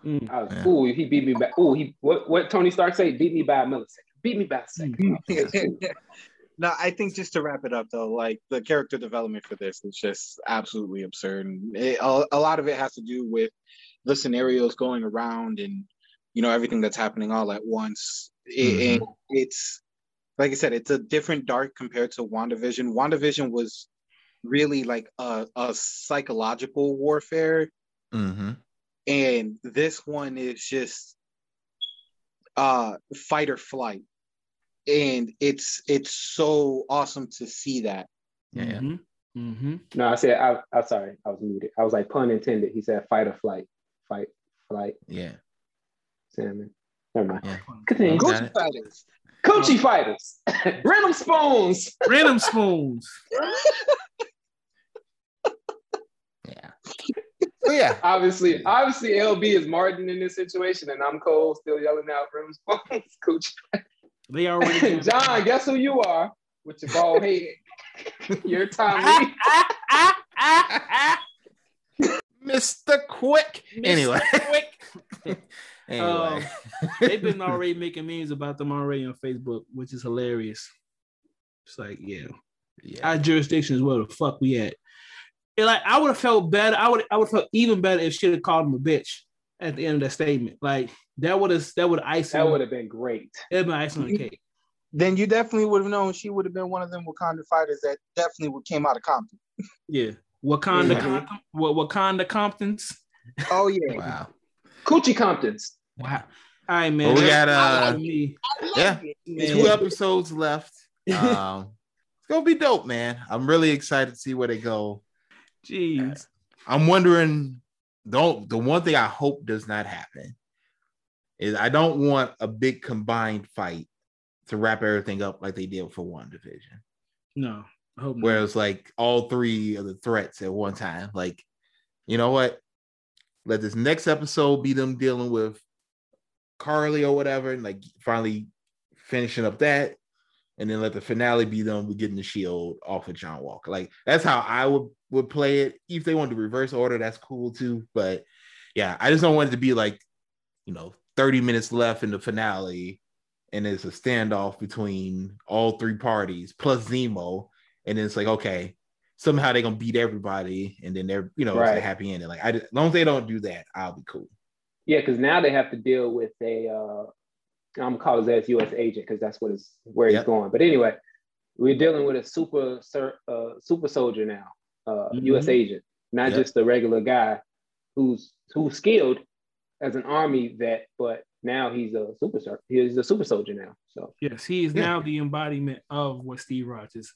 Mm. I was, Yeah. Ooh, he beat me back. Ooh, he what? What Tony Stark say? Beat me by a millisecond. Beat me by a second. (laughs) (laughs) no, I think just to wrap it up though, like the character development for this is just absolutely absurd. And it, a, a lot of it has to do with the scenarios going around and you know everything that's happening all at once. It- And it's like I said, it's a different dark compared to WandaVision. WandaVision was really like a, a psychological warfare hmm and this one is just uh fight or flight and it's it's so awesome to see that Yeah. Mhm. Mhm. No, I said I, I'm sorry. I was muted. I was like pun intended. He said fight or flight, fight, flight, Yeah. salmon. Never mind. Yeah. Continue. Got Gucci it. fighters Coochie fighters, (laughs) random spoons. Random spoons. (laughs) Yeah. So yeah. (laughs) Obviously, obviously, LB is Martin in this situation, and I'm Cole still yelling out random spoons. (laughs) Coochie. They already. (laughs) John, guess who you are with your bald head? You're Tommy. Mr. Quick. Anyway. Quick. anyway. Um, They've been already making memes about them already on Facebook, which is hilarious. It's like, yeah, yeah. our jurisdiction is where the fuck we at. And like, I would have felt better. I would, I would have felt even better if she had called him a bitch at the end of that statement. Like that would have, that would ice. That would have been great. It'd been icing on the cake. then you definitely would have known she would have been one of them wakanda fighters that definitely would came out of compton Yeah, Wakanda, Mhm. Compton, Wakanda Comptons. oh yeah wow. Coochie Comptons. Wow. All right, man. Well, we got, That's uh, me. Yeah. Man. Two episodes left. (laughs) Um, it's gonna be dope, man. I'm really excited to see where they go. Jeez. I'm wondering don't the one thing I hope does not happen is I don't want a big combined fight to wrap everything up like they did for WandaVision, No, I hope where it's like all three of the threats at one time. Like, you know what? Let this next episode be them dealing with Karli or whatever, and like finally finishing up that, and then let the finale be them getting the shield off of John Walker. Like that's how I would would play it. If they wanted to reverse order, that's cool too. But yeah, I just don't want it to be like, you know, 30 minutes left in the finale, and it's a standoff between all three parties plus Zemo, and then it's like, okay, somehow they're gonna beat everybody, and then they're, you know, it's a happy ending. Like I as long as they don't do that, I'll be cool. Yeah, because now they have to deal with a. Uh, I'm gonna call his ass U.S. agent because that's what is where he's going. But anyway, we're dealing with a super uh, super soldier now, uh, U.S. Mhm. agent, not Yep. just a regular guy who's who's skilled as an army vet, but now he's a super he's a super soldier now. So Yes, he is Yeah. now the embodiment of what Steve Rogers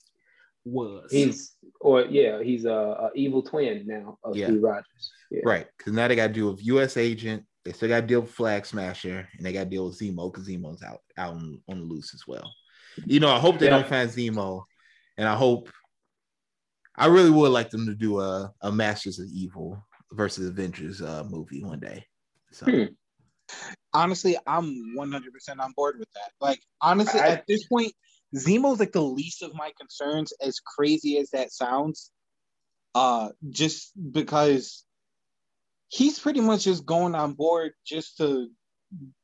was. he's or yeah, he's a, a evil twin now of Yeah. Steve Rogers. Yeah. Right. Because now they got to deal with U.S. agent. They still got to deal with Flag Smasher, and they got to deal with Zemo because Zemo's out out on, on the loose as well. You know, I hope they Yeah. don't find Zemo, and I hope I really would like them to do a, a Masters of Evil versus Avengers uh, movie one day. So Hmm. honestly i'm 100% on board with that like honestly I- at this point zemo's like the least of my concerns as crazy as that sounds uh just because he's pretty much just going on board just to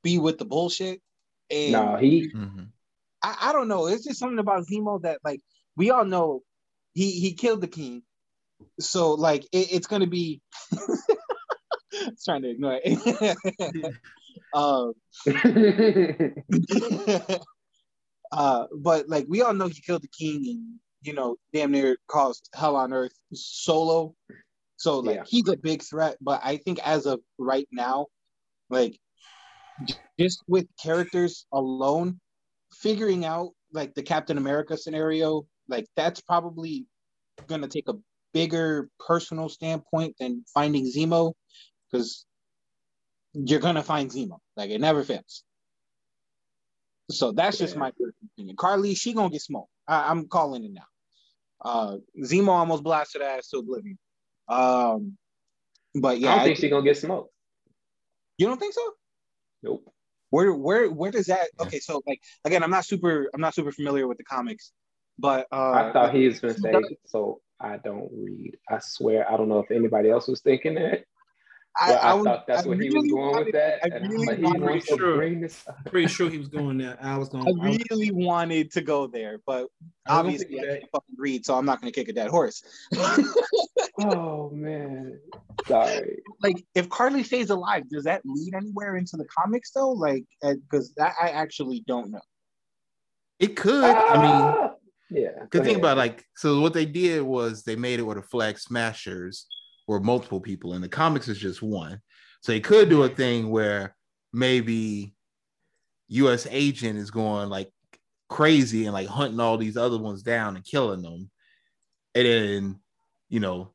be with the bullshit And No, he Mhm. I, I don't know. It's just something about Zemo that like we all know he he killed the king. So like it, it's gonna be I was (laughs) trying to ignore it. (laughs) um (laughs) uh but like we all know he killed the king and you know damn near caused hell on earth solo. So like Yeah. he's a big threat, but I think as of right now, like just with characters alone, figuring out like the Captain America scenario, like that's probably gonna take a bigger personal standpoint than finding Zemo, because you're gonna find Zemo. Like it never fails. So that's just my opinion. Karli, she gonna get smoked. I, I'm calling it now. Uh, Zemo almost blasted ass to oblivion. Um, but yeah, I don't think think- she's gonna get smoked. you don't think so? Nope. Where where where does that? Okay, so like again, I'm not super I'm not super familiar with the comics, but uh, I thought he was gonna say (laughs) so. I don't read. I swear, I don't know if anybody else was thinking that. I, But I, was- thought that's I where he was going wanted- with that. I and I'm really like, wanted- wants to Sure. bring. Pretty sure he was going there. I was going. I I was, really wanted to go there, but I obviously gonna I say can't fucking read, so I'm not gonna kick a dead horse. (laughs) Oh man, sorry. like, if Karli stays alive, does that lead anywhere into the comics though? Like, because that I actually don't know. It could. I mean, Ah! Yeah. Good go thing about like so what they did was they made it where the flag smashers were multiple people and the comics is just one. So they could do a thing where maybe US agent is going like crazy and like hunting all these other ones down and killing them. And then, you know,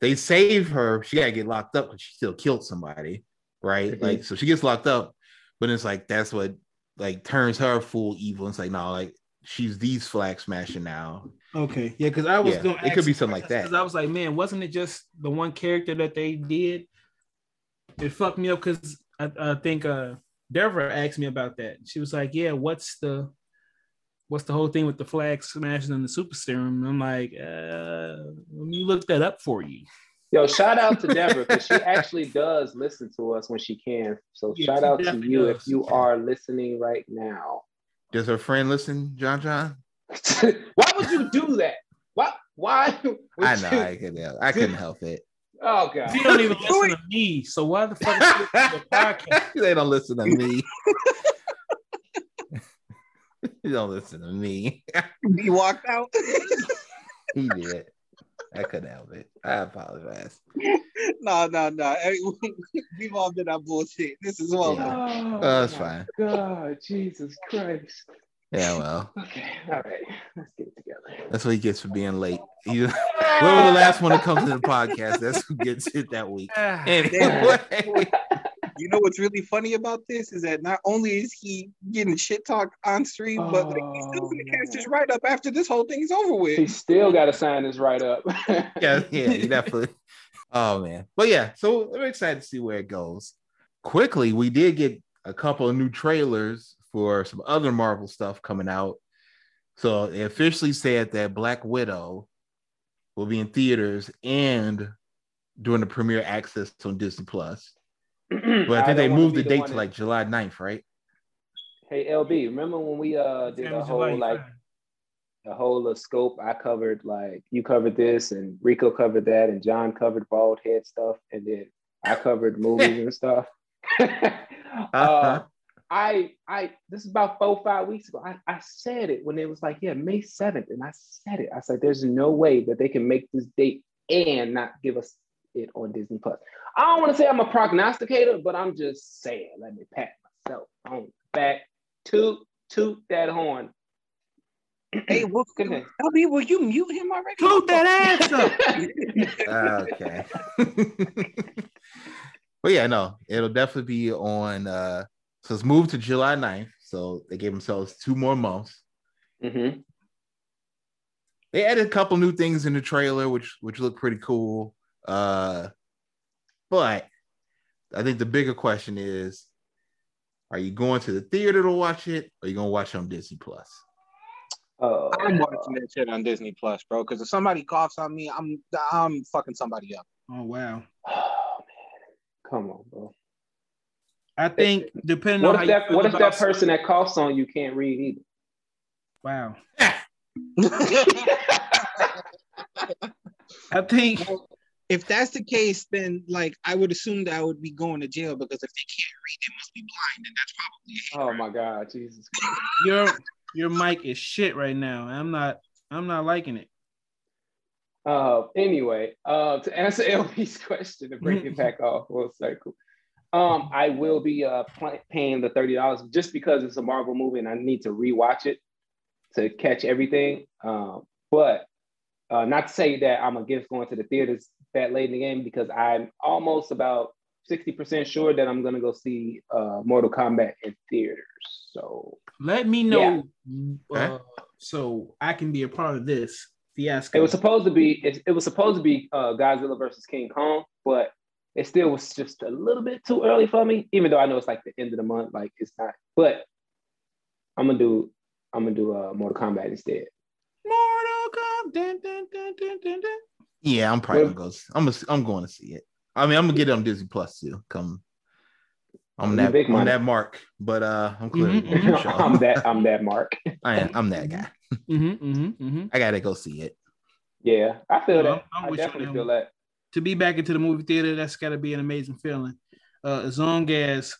they save her. She gotta get locked up, but she still killed somebody, right? Mhm. Like, so she gets locked up, but it's like that's what like turns her full evil. It's like, no, like she's these flag smashing now. okay, yeah, because I was Yeah, going. it could be something like that. Because I was like, man, wasn't it just the one character that they did? It fucked me up because I, I think uh Deborah asked me about that. She was like, yeah, what's the what's the whole thing with the flag smashing and the super serum? And I'm like, uh, let me look that up for you. Yo, shout out to Deborah because she actually does listen to us when she can. So Yeah, shout out to you does. if you are listening right now. Does her friend listen, John John? (laughs) why would you do that? Why? Why? would I know you- I couldn't help. I couldn't help it. Oh god. She don't even (laughs) listen to me, so why the fuck is she listening to the podcast? (laughs) they don't listen to me. you don't listen to me. He walked out. he did. I couldn't help it. I apologize. no, no, no. We've all been that bullshit. This is well. Yeah. Oh, Oh, that's fine. God, Jesus Christ. Yeah, well, Okay, all right, let's get it together. that's what he gets for being late. He, (laughs) whoever the last one to come to the podcast, that's who gets it that week. Ah, Anyway, (laughs) You know what's really funny about this is that not only is he getting shit talk on stream, but like he's still Oh, gonna cast his man. write up after this whole thing's over with. He still got to sign his right up. (laughs) yeah, yeah, definitely. Oh man, but yeah, so I'm excited to see where it goes. Quickly, we did get a couple of new trailers for some other Marvel stuff coming out. So they officially said that Black Widow will be in theaters and doing the premiere access on Disney Plus. But I think they moved the date one to that- like July 9th, right? Hey LB, remember when we uh did a July whole like five. a whole of scope? I covered like you covered this and Rico covered that and John covered bald head stuff and then I covered (laughs) movies and stuff. (laughs) uh, I I this is about four five weeks ago. I, I said it when it was like yeah May seventh and I said it. I said there's no way that they can make this date and not give us it on Disney Plus. I don't want to say I'm a prognosticator, but I'm just saying. Let me pat myself on the back. Toot toot that horn. (clears throat) Hey, well, Go ahead. LB, will you mute him already? Toot that ass up. (laughs) okay. (laughs) but yeah, no, it'll definitely be on uh so it's moved to July 9th. So they gave themselves two more months. hmm They added a couple new things in the trailer, which which look pretty cool. Uh but I think the bigger question is are you going to the theater to watch it or are you gonna watch it on Disney Plus? Uh, I'm watching that shit on Disney Plus, bro. Because if somebody coughs on me, I'm I'm fucking somebody up. Oh wow. oh man, come on, bro. I think depending What on if how that you what if that person that coughs on you can't read either? Wow. (laughs) I think if that's the case, then like I would assume that I would be going to jail because if they can't read, they must be blind, and that's probably a Oh my God, Jesus. Your your mic is shit right now. I'm not I'm not liking it. Uh, anyway, uh, to answer (laughs) LB's question to break it (laughs) back off full circle, um, I will be uh pl- paying the thirty dollars just because it's a Marvel movie and I need to rewatch it to catch everything. Um, but uh, not to say that I'm against going to the theaters that late in the game because I'm almost about sixty percent sure that I'm gonna go see uh Mortal Kombat in theaters. So Let me know Okay. uh, so I can be a part of this fiasco. It was supposed to be it, it was supposed to be uh, Godzilla versus King Kong, but it still was just a little bit too early for me. Even though I know it's like the end of the month, like it's not. But I'm gonna do I'm gonna do uh, Mortal Kombat instead. Mortal Kombat. Dun, dun, dun, dun, dun, dun. Yeah, I'm probably Well- gonna go. I'm gonna, I'm going to see it. I mean, I'm gonna get it on Disney Plus too. Come, I'm You that big I'm that mark, but uh, I'm clearly Mhm, going mhm. I'm that I'm that Mark. I am. I'm that guy. Mm-hmm, mhm, mhm. I gotta go see it. Yeah, I feel No, that. I'm- I'm I with you on definitely feel that. To be back into the movie theater, that's got to be an amazing feeling. Uh, as long as,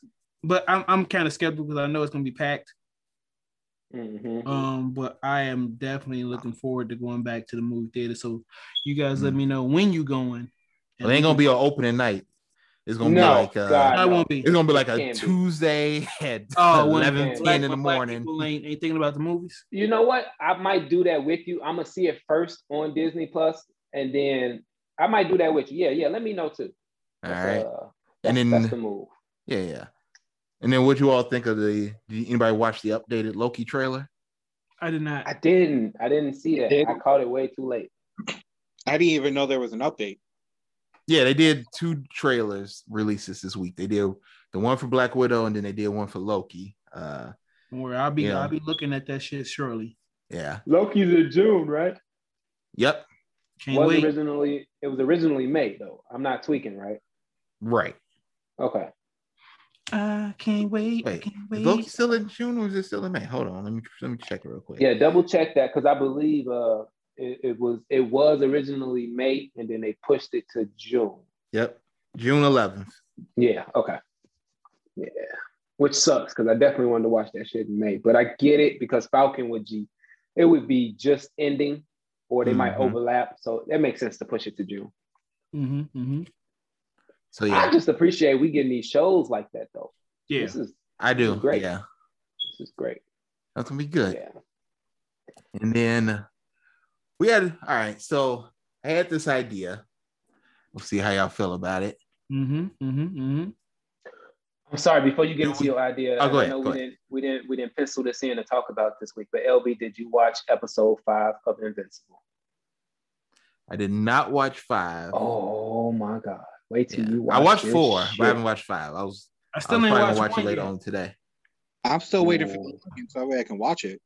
but I'm I'm kind of skeptical because I know it's gonna be packed. Mhm. Um, but I am definitely looking forward to going back to the movie theater. So you guys let Mm. me know when you going. Well, it ain't gonna be an opening night. It's gonna No, be like uh, God, I won't be. it's gonna be like a Can't be. Tuesday (laughs) at Oh, 11, 10 black- in the morning. ain't, ain't thinking about the movies. You know what? I might do that with you. I'm gonna see it first on Disney Plus, and then I might do that with you. Yeah, yeah. Let me know too. All That's, right. uh, And then- that's the move. Yeah, yeah. And then what you all think of the? Did anybody watch the updated Loki trailer? I did not. I didn't. I didn't see that. Did- I caught it way too late. I didn't even know there was an update. Yeah, they did two trailers releases this week. They did the one for Black Widow, and then they did one for Loki. Uh, Don't worry, I'll be Yeah. I'll be looking at that shit shortly. yeah. Loki's in June, right? Yep. Can't was wait. originally it was originally May though. I'm not tweaking, right? Right. Okay. I can't wait. I Wait, can't is wait. Loki still in June or is it still in May? Hold on, let me let me check it real quick. Yeah, double check that because I believe uh it, it was it was originally May and then they pushed it to June. Yep. June 11th. Yeah, okay. Yeah. Which sucks because I definitely wanted to watch that shit in May. But I get it because Falcon would G it would be just ending or they might Mhm. overlap. So that makes sense to push it to June. hmm hmm So I just appreciate we getting these shows like that though. Yeah. This is I do. Great. Yeah, this is great. that's gonna be good. Yeah. And then we had all right. So I had this idea. We'll see how y'all feel about it. Mm hmm hmm Mm hmm I'm sorry. Before you get into your idea, Oh, go I ahead, know go we ahead. didn't we didn't we didn't pencil this in to talk about this week. But LB, did you watch episode five of Invincible? I did not watch five. Oh my God! Wait till Yeah. you watch. I watched this four, but. I haven't watched five. I was, I I still was ain't probably watched gonna watch it later yet. on today. I'm still waiting for Ooh. Logan so that way I can watch it.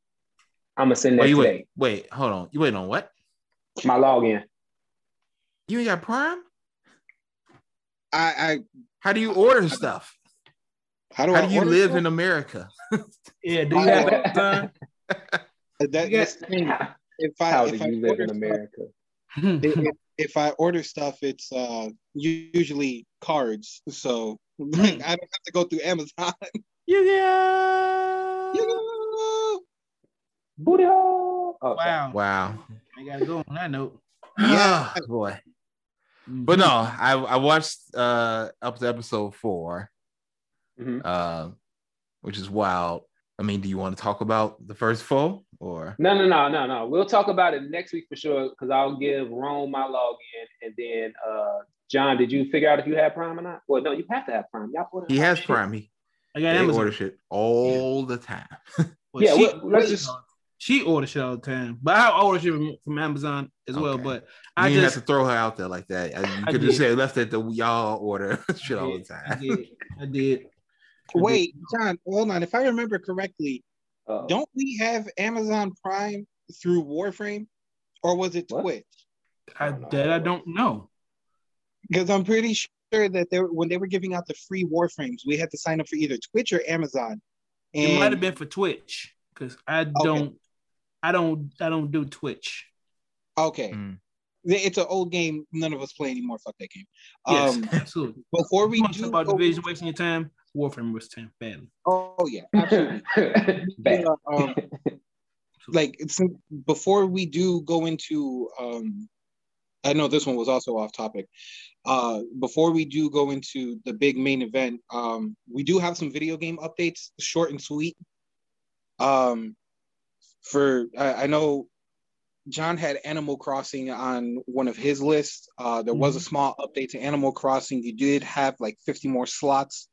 I'm gonna send that Wait, you today. wait, wait, hold on. You waiting on what? My login. You ain't got Prime? I, I How do you order stuff? how do How I do you order live stuff? in America? (laughs) Yeah, do you have (laughs) that time? That, that's the. If I How if do I you live order in stuff- America? if, if I order stuff, it's uh usually cards, so like, I don't have to go through Amazon. (laughs) you (sighs) yeah. Booty hole. Oh. Wow. Wow. I gotta go on that note. Yeah. boy. But no, I I watched uh up to episode four, Mhm. uh, which is wild. I mean, do you want to talk about the first four or No, no, no, no, no. We'll talk about it next week for sure because I'll give Rome my login and then uh John, did you figure out if you have Prime or not? Well, no, you have to have Prime. Y'all order he has shit. Prime? He I got they Amazon. order shit all the time. (laughs) Well, Yeah, she, well, let's just- she orders shit all the time, but I order shit from, from Amazon as well. But I didn't just have to throw her out there like that. You I could just did. say left it that y'all order (laughs) shit all the I time. did. I did. Wait, John, hold on. If I remember correctly, Uh, don't we have Amazon Prime through Warframe, or was it What? Twitch? I, don't that I don't know. Because I'm pretty sure sure that they were, when they were giving out the free Warframes, we had to sign up for either Twitch or Amazon. It might have been for Twitch because I don't, I don't, I don't do Twitch. okay, Mm. it's an old game. None of us play anymore. Fuck that game. Yes, Um, absolutely. before we You do talk about go- division wasting your time? Warframe was time badly. oh yeah, absolutely. (laughs) Bad. Yeah, um, like it's before we do go into um I know this one was also off topic. Uh before we do go into the big main event, um we do have some video game updates, short and sweet. Um for I, I know John had Animal Crossing on one of his lists. Uh there was a small update to Animal Crossing. You did have like 50 more slots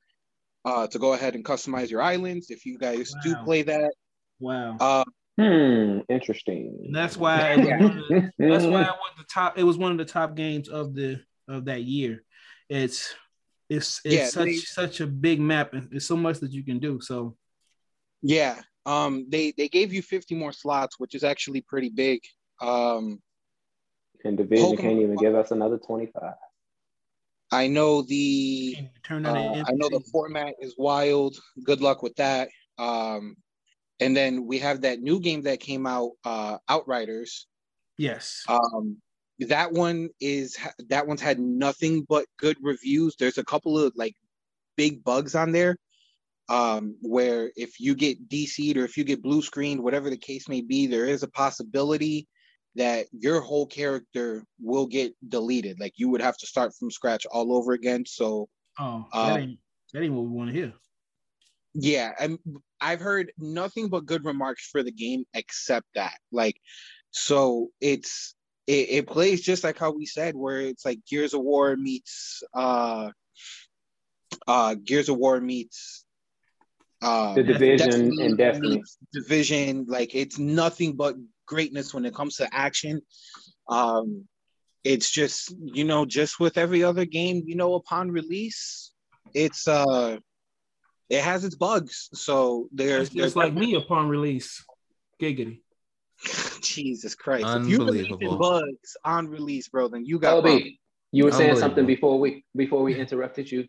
uh to go ahead and customize your islands if you guys do play that. Wow. Uh Hmm, interesting. And that's why it was one of the- that's why it was the top. It was one of the top games of the of that year. It's it's it's Yeah, such they- such a big map and there's so much that you can do. So Yeah. Um they they gave you 50 more slots, which is actually pretty big. Um and division Pokemon- can't even give us another 25. I know the turn uh. I know the format is wild. Good luck with that. Um and then we have that new game that came out uh Outriders. yes. Um that one is that one's had nothing but good reviews. There's a couple of like big bugs on there. Um, where if you get DC'd or if you get blue screened, whatever the case may be, there is a possibility that your whole character will get deleted. Like you would have to start from scratch all over again. So oh, that ain't that ain't what we want to hear. yeah, I'm, I've heard nothing but good remarks for the game except that. Like, so it's it, it plays just like how we said, where it's like Gears of War meets uh uh Gears of War meets uh The division Destiny and Destiny. Division. Like it's nothing but greatness when it comes to action. Um it's just you know just with every other game you know upon release it's uh it has its bugs so there's It's just like me upon release. Giggity. (laughs) jesus christ if you believe in Unbelievable. bugs on release bro then you got bugs. LB, you were saying something before we before we interrupted you.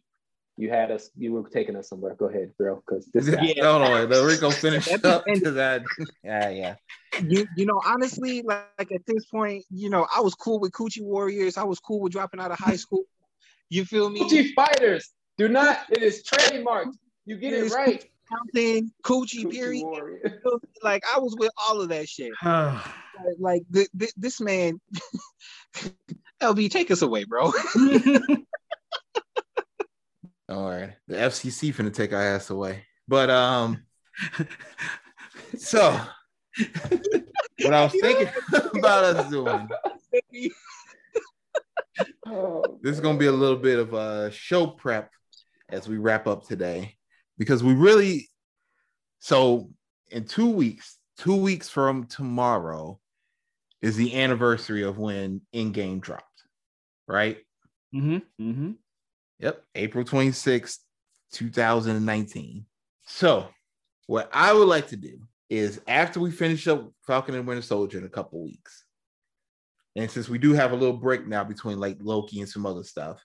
You had us. You were taking us somewhere. Go ahead, bro. Because this guy. Yeah. Hold on, let Rico finish up the end- to that. Yeah, yeah. you, you know honestly like, like at this point you know i was cool with coochie warriors i was cool with dropping out of high school you feel me Gucci fighters. Do not. It is trademarked. You get it It's right. something coochie Gucci period warrior. like i was with all of that shit (sighs) like, like th- th- this man (laughs) lb take us away bro (laughs) All right. The FCC finna take our ass away. But um, so what I was thinking (laughs) about us doing, (laughs) this is gonna be a little bit of a show prep as we wrap up today. Because we really so in two weeks, two weeks from tomorrow is the anniversary of when Endgame dropped, right? Mm-hmm. hmm Yep, April 26th, 2019. So, what I would like to do is after we finish up Falcon and Winter Soldier in a couple weeks, and since we do have a little break now between like Loki and some other stuff,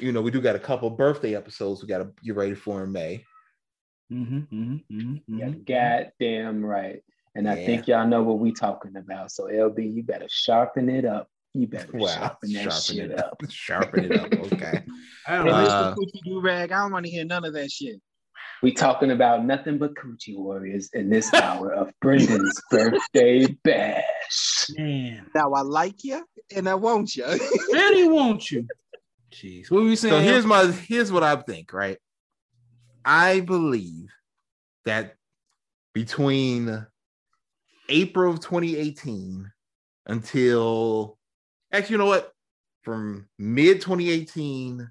you know, we do got a couple birthday episodes we got to get ready for in May. hmm hmm hmm yeah, goddamn right. And I Yeah. think y'all know what we talking about. So LB, you better sharpen it up. You better Wow, sharpen that sharpen shit up. up. (laughs) Sharpen it up. Okay. (laughs) I don't Hey, know. Uh, Coochie do rag. I don't want to hear none of that shit. We talking about nothing but coochie warriors in this hour of (laughs) Brendan's birthday bash. Man, Now I like you and I want you. really want you. Jeez, what were we saying? So here's my here's what I think, right? I believe that between April of 2018 until actually, you know what? From mid 2018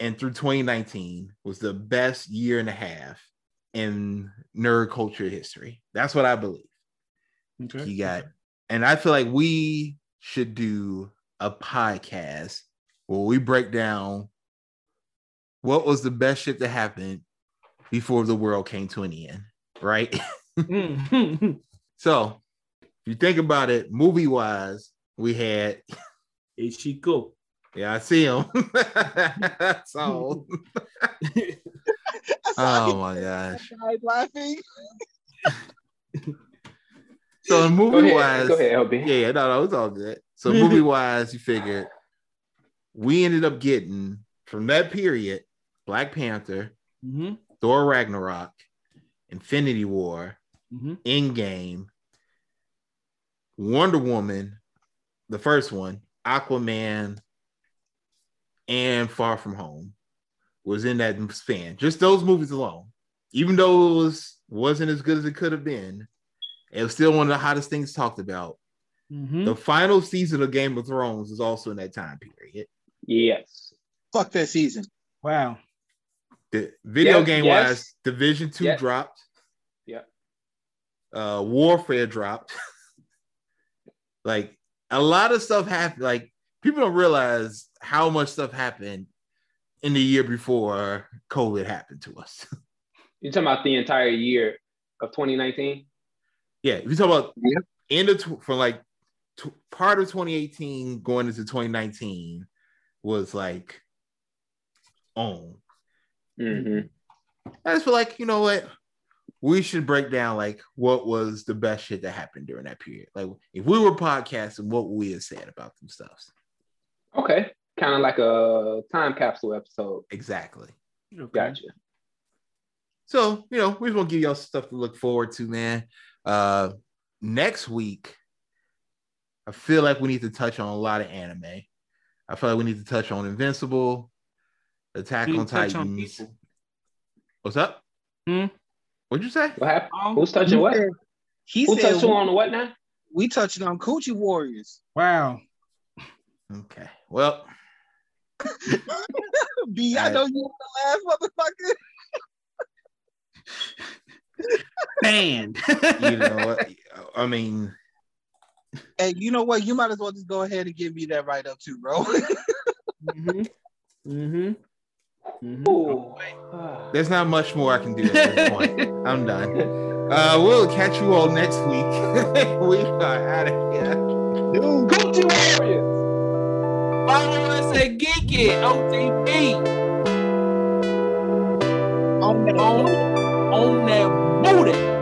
and through 2019 was the best year and a half in nerd culture history. That's what I believe. Okay. You got, and I feel like we should do a podcast where we break down what was the best shit that happened before the world came to an end, right? (laughs) Mhm. so, if you think about it, movie wise, we had Ichiko. Yeah, I see him. (laughs) (laughs) That's all. (laughs) oh my gosh. Laughing. So movie ahead, wise, go ahead, LB. yeah, yeah, no, no, it's all good. So movie wise, you figured we ended up getting from that period Black Panther, Mm-hmm. Thor Ragnarok, Infinity War, Mm-hmm. Endgame, Wonder Woman, the first one, Aquaman, and Far From Home was in that span. Just those movies alone. Even though it was wasn't as good as it could have been, it was still one of the hottest things talked about. Mm-hmm. The final season of Game of Thrones is also in that time period. Yes. Fuck that season. Wow. The video Yes, game yes. wise, Division 2 Yes. dropped. Yeah. Uh Warfare dropped. (laughs) like a lot of stuff happened. Like people don't realize how much stuff happened in the year before COVID happened to us. (laughs) You're talking about the entire year of 2019? yeah, if you talk about Yep. end of tw- from like t- part of 2018 going into 2019 was like on. Mm-hmm. I just feel like you know what we should break down like what was the best shit that happened during that period. Like if we were podcasting, what would we have said about them stuffs? Okay. Kind of like a time capsule episode. Exactly. Gotcha. So you know we just want to give y'all stuff to look forward to, man. Uh, next week, I feel like we need to touch on a lot of anime. I feel like we need to touch on Invincible, Attack on touch on Titans. What's up? Hmm? What'd you say? What happened? Oh, Who's touching what? He Who said touched who on what now? we touching on Coochie Warriors. Wow. Okay. Well, (laughs) B, I know you want to laugh, motherfucker. Man. (laughs) you know what? I mean, Hey, you know what? You might as well just go ahead and give me that right up too, bro. (laughs) mm-hmm. Mm-hmm. Mm-hmm. Ooh. there's not much more I can do at this point. (laughs) I'm done. Uh, we'll catch you all next week. (laughs) we are out of here. Dude, to Warriors. Follow us at Geek It OTB on that on, on that booty.